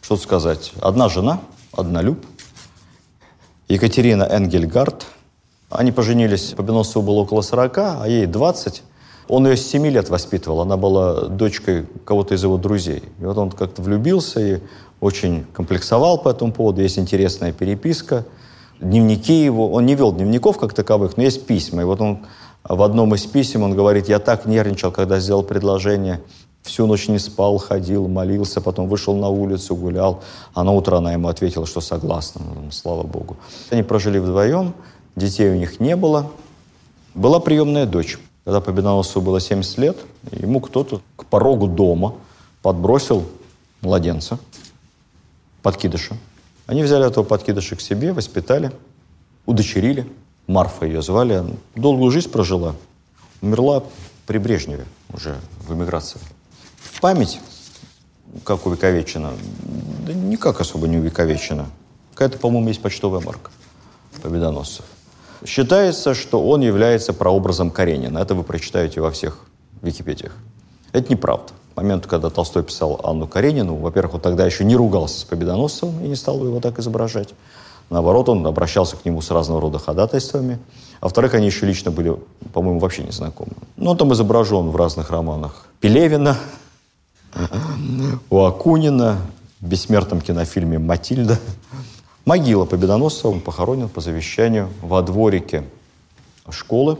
что сказать, одна жена, однолюб, Екатерина Энгельгард. Они поженились, Победоносцеву было около 40, а ей 20. Он ее с 7 лет воспитывал, она была дочкой кого-то из его друзей. И вот он как-то влюбился и очень комплексовал по этому поводу. Есть интересная переписка, дневники его. Он не вел дневников как таковых, но есть письма. И вот он в одном из писем он говорит, я так нервничал, когда сделал предложение, всю ночь не спал, ходил, молился, потом вышел на улицу, гулял. А на утро она ему ответила, что согласна. Слава Богу. Они прожили вдвоем, детей у них не было. Была приемная дочь. Когда Победоносцу было 70 лет, ему кто-то к порогу дома подбросил младенца, подкидыша. Они взяли этого подкидыша к себе, воспитали, удочерили. Марфа ее звали. Долгую жизнь прожила. Умерла при Брежневе уже в эмиграции. Память, как увековечена, да никак особо не увековечена. Какая-то, по-моему, есть почтовая марка победоносцев. Считается, что он является прообразом Каренина. Это вы прочитаете во всех Википедиях. Это неправда. К моменту, когда Толстой писал Анну Каренину, во-первых, он тогда еще не ругался с Победоносцевым и не стал его так изображать. Наоборот, он обращался к нему с разного рода ходатайствами. А во-вторых, они еще лично были, по-моему, вообще не знакомы. Ну, он там изображен в разных романах Пелевина, у Акунина, в бессмертном кинофильме «Матильда». Могила Победоносца, он похоронен по завещанию во дворике школы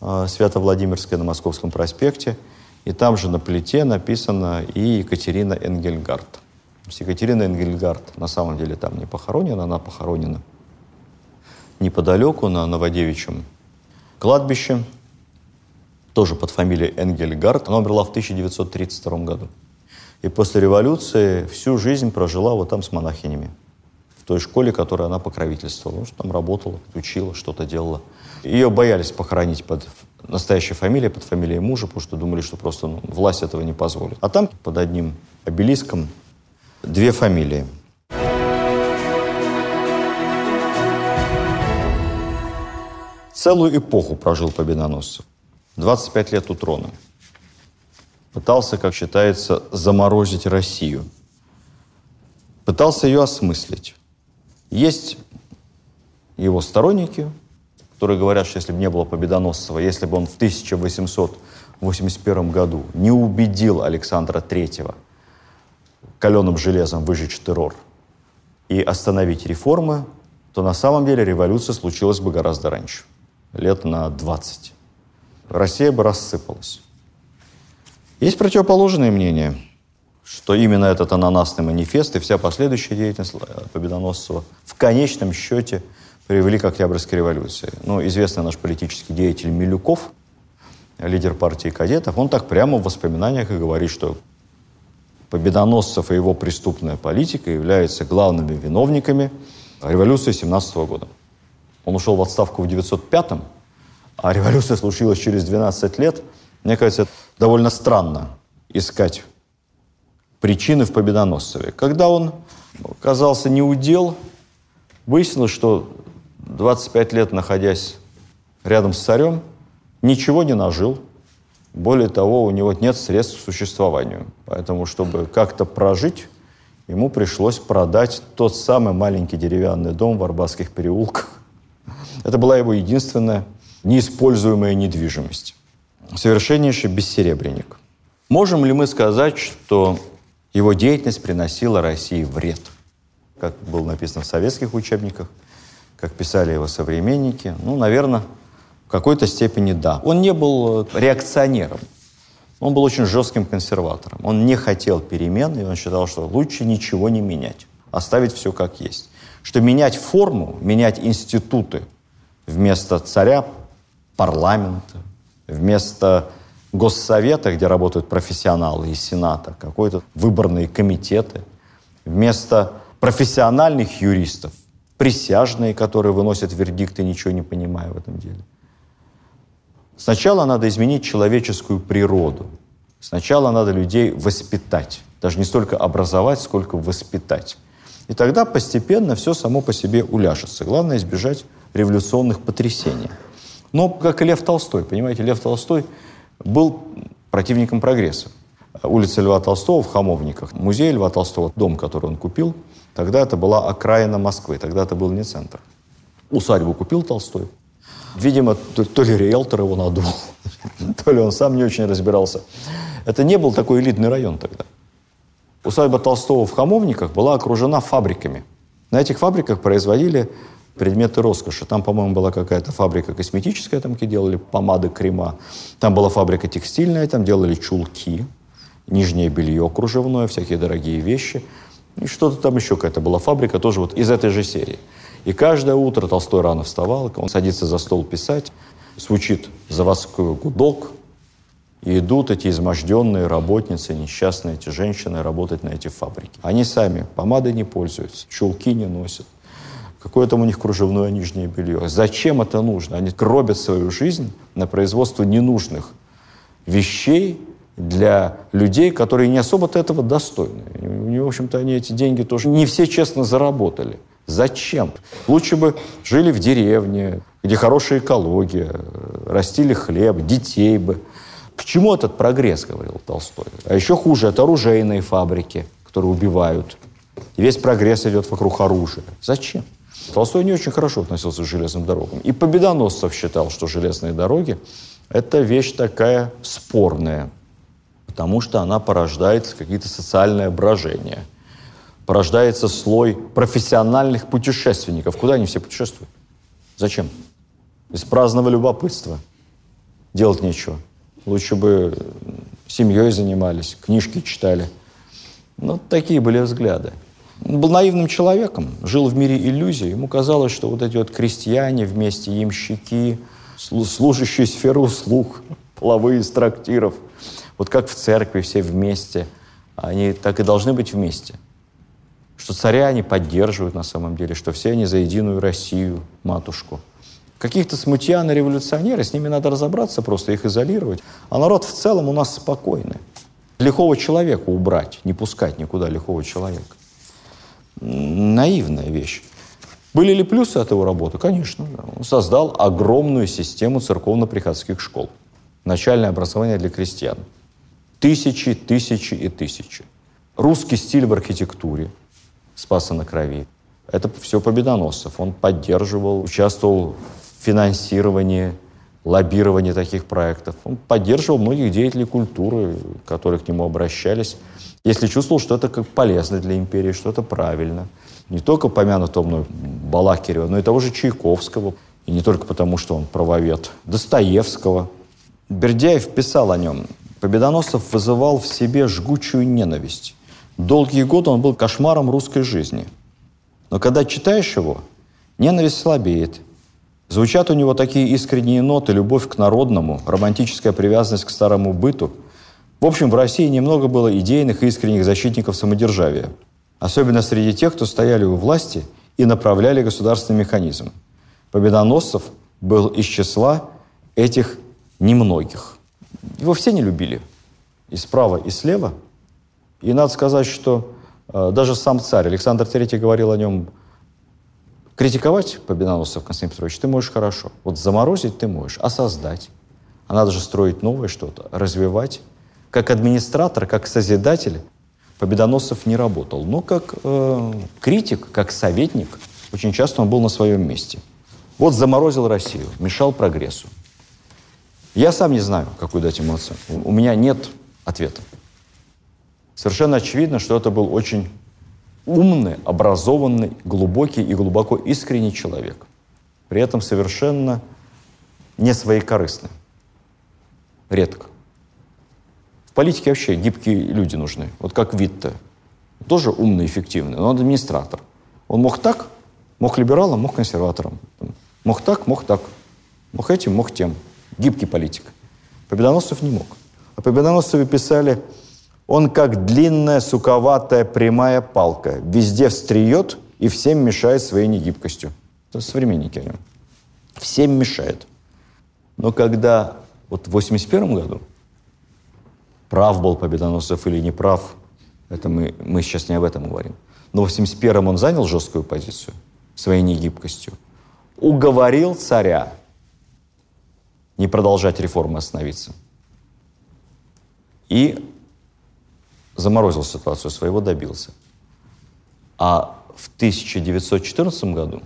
э, Свято-Владимирской на Московском проспекте. И там же на плите написано и Екатерина Энгельгард. Екатерина Энгельгард на самом деле там не похоронена, она похоронена неподалеку на Новодевичьем кладбище, тоже под фамилией Энгельгард. Она умерла в 1932 году. И после революции всю жизнь прожила вот там с монахинями той школе, которой она покровительствовала. Ну, что там работала, учила, что-то делала. Ее боялись похоронить под настоящей фамилией, под фамилией мужа, потому что думали, что просто ну, власть этого не позволит. А там под одним обелиском две фамилии. Целую эпоху прожил Победоносцев. 25 лет у трона. Пытался, как считается, заморозить Россию. Пытался ее осмыслить. Есть его сторонники, которые говорят, что если бы не было Победоносцева, если бы он в 1881 году не убедил Александра III каленым железом выжечь террор и остановить реформы, то на самом деле революция случилась бы гораздо раньше, лет на 20. Россия бы рассыпалась. Есть противоположные мнения – что именно этот ананасный манифест и вся последующая деятельность Победоносцева в конечном счете привели к Октябрьской революции. Ну, известный наш политический деятель Милюков лидер партии кадетов, он так прямо в воспоминаниях и говорит, что Победоносцев и его преступная политика являются главными виновниками революции 17 года. Он ушел в отставку в 905-м, а революция случилась через 12 лет. Мне кажется, довольно странно искать причины в Победоносцеве. Когда он оказался неудел, выяснилось, что 25 лет находясь рядом с царем, ничего не нажил. Более того, у него нет средств к существованию. Поэтому, чтобы как-то прожить, ему пришлось продать тот самый маленький деревянный дом в Арбатских переулках. Это была его единственная неиспользуемая недвижимость. Совершеннейший бессеребренник. Можем ли мы сказать, что его деятельность приносила России вред? Как было написано в советских учебниках, как писали его современники. Ну, наверное, в какой-то степени да. Он не был э, реакционером. Он был очень жестким консерватором. Он не хотел перемен, и он считал, что лучше ничего не менять, оставить все как есть. Что менять форму, менять институты вместо царя, парламента, вместо госсовета, где работают профессионалы из Сената, какой-то выборные комитеты, вместо профессиональных юристов, присяжные, которые выносят вердикты, ничего не понимая в этом деле – Сначала надо изменить человеческую природу. Сначала надо людей воспитать. Даже не столько образовать, сколько воспитать. И тогда постепенно все само по себе уляжется. Главное избежать революционных потрясений. Но, как и Лев Толстой, понимаете, Лев Толстой был противником прогресса. Улица Льва Толстого в Хамовниках, музей Льва Толстого, дом, который он купил, тогда это была окраина Москвы, тогда это был не центр. Усадьбу купил Толстой, Видимо, то, то ли риэлтор его надул, то ли он сам не очень разбирался. Это не был такой элитный район тогда. Усадьба Толстого в Хамовниках была окружена фабриками. На этих фабриках производили предметы роскоши. Там, по-моему, была какая-то фабрика косметическая, там где делали помады, крема. Там была фабрика текстильная, там делали чулки, нижнее белье кружевное, всякие дорогие вещи. И что-то там еще какая-то была фабрика, тоже вот из этой же серии. И каждое утро Толстой рано вставал, он садится за стол писать, звучит заводской гудок, и идут эти изможденные работницы, несчастные эти женщины работать на эти фабрики. Они сами помадой не пользуются, чулки не носят. Какое там у них кружевное нижнее белье? Зачем это нужно? Они гробят свою жизнь на производство ненужных вещей для людей, которые не особо-то этого достойны. И, в общем-то, они эти деньги тоже не все честно заработали. Зачем? Лучше бы жили в деревне, где хорошая экология, растили хлеб, детей бы. К чему этот прогресс, говорил Толстой? А еще хуже, это оружейные фабрики, которые убивают. И весь прогресс идет вокруг оружия. Зачем? Толстой не очень хорошо относился к железным дорогам. И Победоносцев считал, что железные дороги – это вещь такая спорная, потому что она порождает какие-то социальные брожения – порождается слой профессиональных путешественников. Куда они все путешествуют? Зачем? Из праздного любопытства. Делать нечего. Лучше бы семьей занимались, книжки читали. Ну, такие были взгляды. Он был наивным человеком, жил в мире иллюзий. Ему казалось, что вот эти вот крестьяне вместе, ямщики, служащие сферу услуг, половые из трактиров, вот как в церкви все вместе, они так и должны быть вместе – что царя они поддерживают на самом деле, что все они за единую Россию, матушку. Каких-то смутьян и революционеры, с ними надо разобраться, просто их изолировать. А народ в целом у нас спокойный. Лихого человека убрать, не пускать никуда лихого человека. Наивная вещь. Были ли плюсы от его работы? Конечно. Он создал огромную систему церковно-приходских школ. Начальное образование для крестьян. Тысячи, тысячи и тысячи. Русский стиль в архитектуре – Спаса на Крови. Это все Победоносцев. Он поддерживал, участвовал в финансировании, лоббировании таких проектов. Он поддерживал многих деятелей культуры, которые к нему обращались, если чувствовал, что это как полезно для империи, что это правильно. Не только помянутого мной Балакирева, но и того же Чайковского. И не только потому, что он правовед. Достоевского. Бердяев писал о нем. Победоносцев вызывал в себе жгучую ненависть. Долгие годы он был кошмаром русской жизни. Но когда читаешь его, ненависть слабеет, Звучат у него такие искренние ноты, любовь к народному, романтическая привязанность к старому быту. В общем, в России немного было идейных и искренних защитников самодержавия. Особенно среди тех, кто стояли у власти и направляли государственный механизм. Победоносцев был из числа этих немногих. Его все не любили. И справа, и слева. И надо сказать, что э, даже сам царь Александр III говорил о нем Критиковать победоносцев, Константин Петрович, ты можешь хорошо. Вот заморозить ты можешь, а создать. А надо же строить новое что-то, развивать. Как администратор, как созидатель Победоносцев не работал. Но как э, критик, как советник, очень часто он был на своем месте. Вот заморозил Россию, мешал прогрессу. Я сам не знаю, какую дать оценку. У меня нет ответа. Совершенно очевидно, что это был очень умный, образованный, глубокий и глубоко искренний человек. При этом совершенно не своекорыстный. Редко. Политике вообще гибкие люди нужны. Вот как Витте. Тоже умный, эффективный, но он администратор. Он мог так, мог либералом, мог консерватором. Мог так, мог так. Мог этим, мог тем. Гибкий политик. Победоносцев не мог. А Победоносцевы писали он как длинная, суковатая, прямая палка. Везде встреет и всем мешает своей негибкостью. Это современники о нем. Всем мешает. Но когда вот в 81 году прав был Победоносцев или не прав, это мы, мы сейчас не об этом говорим. Но в 81-м он занял жесткую позицию своей негибкостью, уговорил царя не продолжать реформы, остановиться. И заморозил ситуацию, своего добился. А в 1914 году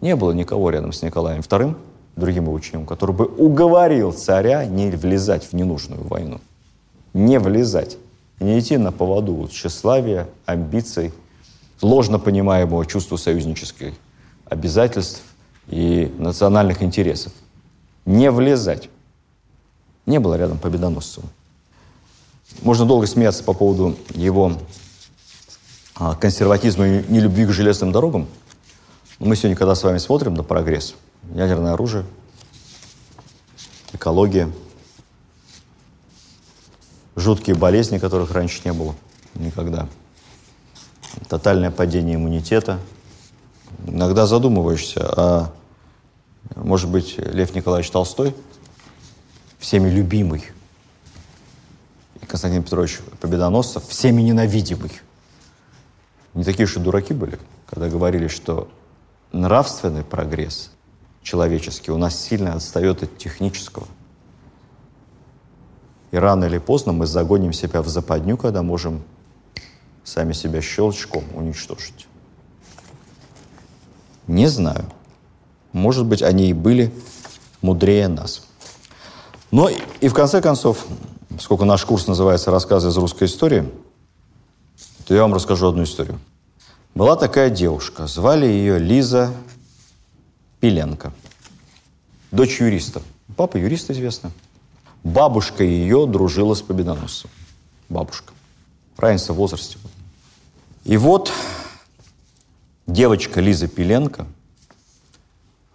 не было никого рядом с Николаем II, другим его учеником, который бы уговорил царя не влезать в ненужную войну. Не влезать. Не идти на поводу тщеславия, амбиций, ложно понимаемого чувства союзнических обязательств и национальных интересов. Не влезать. Не было рядом победоносцев. Можно долго смеяться по поводу его а, консерватизма и нелюбви к железным дорогам. Мы сегодня, когда с вами смотрим на прогресс, ядерное оружие, экология, жуткие болезни, которых раньше не было никогда, тотальное падение иммунитета. Иногда задумываешься, а может быть, Лев Николаевич Толстой, всеми любимый, Константин Петрович Победоносцев, всеми ненавидимый. Не такие уж и дураки были, когда говорили, что нравственный прогресс человеческий у нас сильно отстает от технического. И рано или поздно мы загоним себя в западню, когда можем сами себя щелчком уничтожить. Не знаю. Может быть, они и были мудрее нас. Но и в конце концов, поскольку наш курс называется «Рассказы из русской истории», то я вам расскажу одну историю. Была такая девушка, звали ее Лиза Пеленко, дочь юриста. Папа юрист, известно. Бабушка ее дружила с победоносцем. Бабушка. Разница в возрасте. И вот девочка Лиза Пеленко,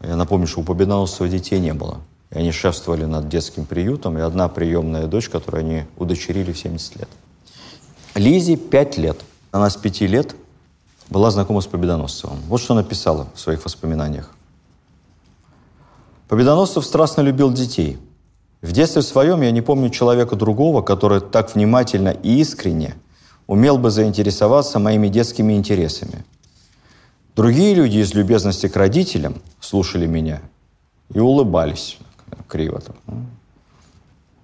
я напомню, что у победоносцева детей не было – и они шефствовали над детским приютом, и одна приемная дочь, которую они удочерили в 70 лет. Лизе 5 лет. Она с 5 лет была знакома с Победоносцевым. Вот что написала в своих воспоминаниях. Победоносцев страстно любил детей. В детстве своем я не помню человека другого, который так внимательно и искренне умел бы заинтересоваться моими детскими интересами. Другие люди из любезности к родителям слушали меня и улыбались криво так.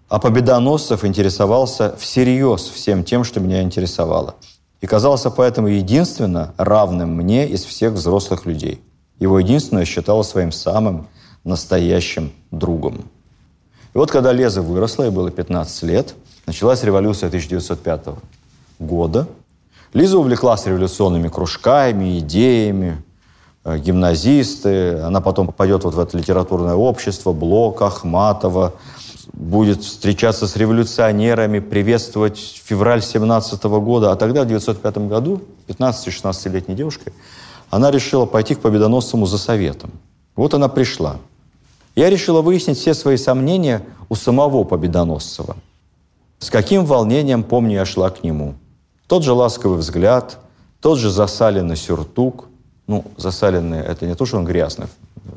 А Победоносцев интересовался всерьез всем тем, что меня интересовало. И казался поэтому единственно равным мне из всех взрослых людей. Его единственное считала своим самым настоящим другом. И вот когда Леза выросла, ей было 15 лет, началась революция 1905 года. Лиза увлеклась революционными кружками, идеями, Э, гимназисты, она потом попадет вот в это литературное общество, Блок, Ахматова, будет встречаться с революционерами, приветствовать февраль 17 года. А тогда, в 1905 году, 15-16-летней девушкой, она решила пойти к Победоносцему за советом. Вот она пришла. Я решила выяснить все свои сомнения у самого Победоносцева. С каким волнением, помню, я шла к нему. Тот же ласковый взгляд, тот же засаленный сюртук. Ну, засаленный – это не то, что он грязный,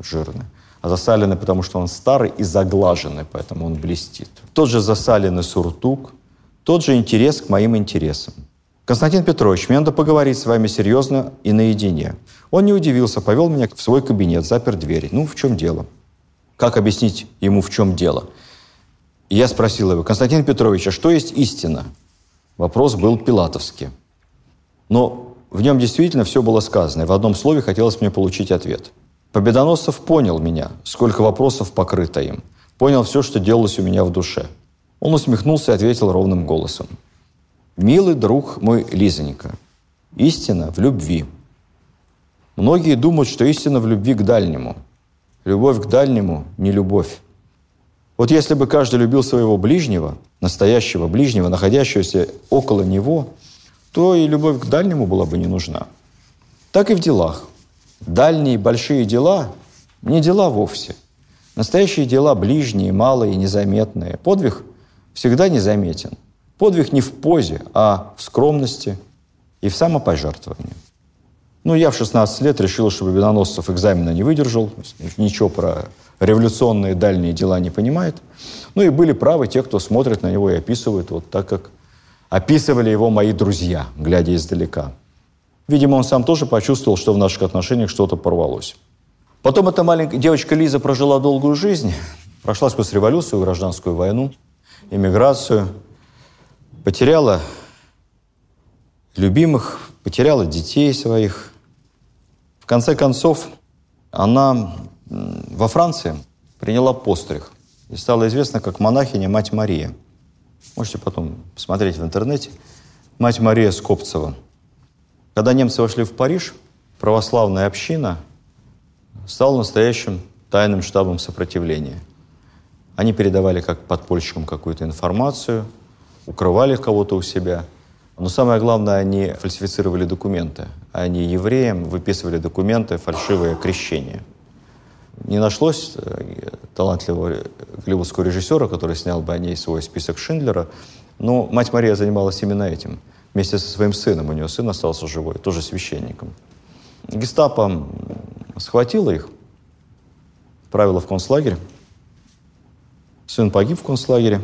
жирный, а засаленный, потому что он старый и заглаженный, поэтому он блестит. Тот же засаленный суртук, тот же интерес к моим интересам. Константин Петрович, мне надо поговорить с вами серьезно и наедине. Он не удивился, повел меня в свой кабинет, запер дверь. Ну, в чем дело? Как объяснить ему, в чем дело? И я спросил его, Константин Петрович, а что есть истина? Вопрос был пилатовский. Но в нем действительно все было сказано, и в одном слове хотелось мне получить ответ. Победоносцев понял меня, сколько вопросов покрыто им. Понял все, что делалось у меня в душе. Он усмехнулся и ответил ровным голосом. «Милый друг мой Лизонька, истина в любви. Многие думают, что истина в любви к дальнему. Любовь к дальнему – не любовь. Вот если бы каждый любил своего ближнего, настоящего ближнего, находящегося около него, то и любовь к дальнему была бы не нужна. Так и в делах. Дальние большие дела – не дела вовсе. Настоящие дела ближние, малые, незаметные. Подвиг всегда незаметен. Подвиг не в позе, а в скромности и в самопожертвовании. Ну, я в 16 лет решил, что Победоносцев экзамена не выдержал, ничего про революционные дальние дела не понимает. Ну и были правы те, кто смотрит на него и описывает вот так, как описывали его мои друзья, глядя издалека. Видимо, он сам тоже почувствовал, что в наших отношениях что-то порвалось. Потом эта маленькая девочка Лиза прожила долгую жизнь, прошла сквозь революцию, гражданскую войну, иммиграцию, потеряла любимых, потеряла детей своих. Конце концов, она во Франции приняла постриг и стала известна как монахиня Мать Мария. Можете потом посмотреть в интернете. Мать Мария Скопцева – когда немцы вошли в Париж, православная община стала настоящим тайным штабом сопротивления. Они передавали как подпольщикам какую-то информацию, укрывали кого-то у себя. Но самое главное, они фальсифицировали документы. Они евреям выписывали документы, фальшивое крещение. Не нашлось э, талантливого голливудского режиссера, который снял бы о ней свой список Шиндлера, но мать Мария занималась именно этим – вместе со своим сыном. У нее сын остался живой, тоже священником. Гестапо схватила их, отправила в концлагерь. Сын погиб в концлагере.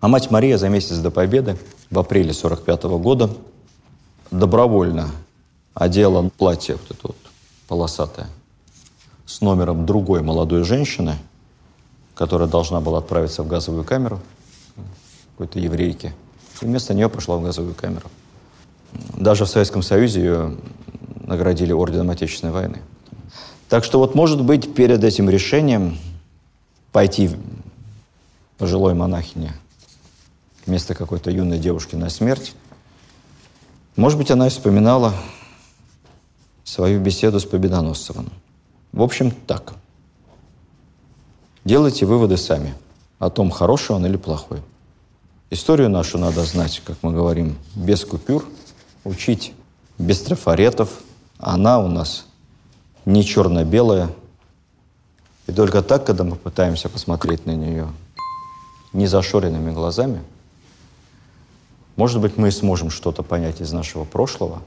А мать Мария за месяц до победы, в апреле 45 -го года, добровольно одела платье вот это вот полосатое с номером другой молодой женщины, которая должна была отправиться в газовую камеру, какой-то еврейки – и вместо нее пошла в газовую камеру. Даже в Советском Союзе ее наградили Орденом Отечественной войны. Так что вот, может быть, перед этим решением пойти пожилой монахине вместо какой-то юной девушки на смерть, может быть, она вспоминала свою беседу с Победоносцевым. В общем, так. Делайте выводы сами о том, хороший он или плохой. Историю нашу надо знать, как мы говорим, без купюр, учить без трафаретов. Она у нас не черно-белая. И только так, когда мы пытаемся посмотреть на нее не зашоренными глазами, может быть, мы и сможем что-то понять из нашего прошлого,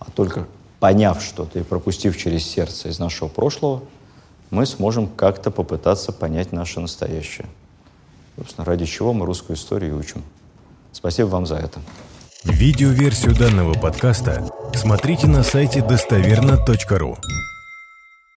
а только поняв что-то и пропустив через сердце из нашего прошлого, мы сможем как-то попытаться понять наше настоящее. Собственно, ради чего мы русскую историю учим. Спасибо вам за это. Видеоверсию данного подкаста смотрите на сайте достоверно.ру.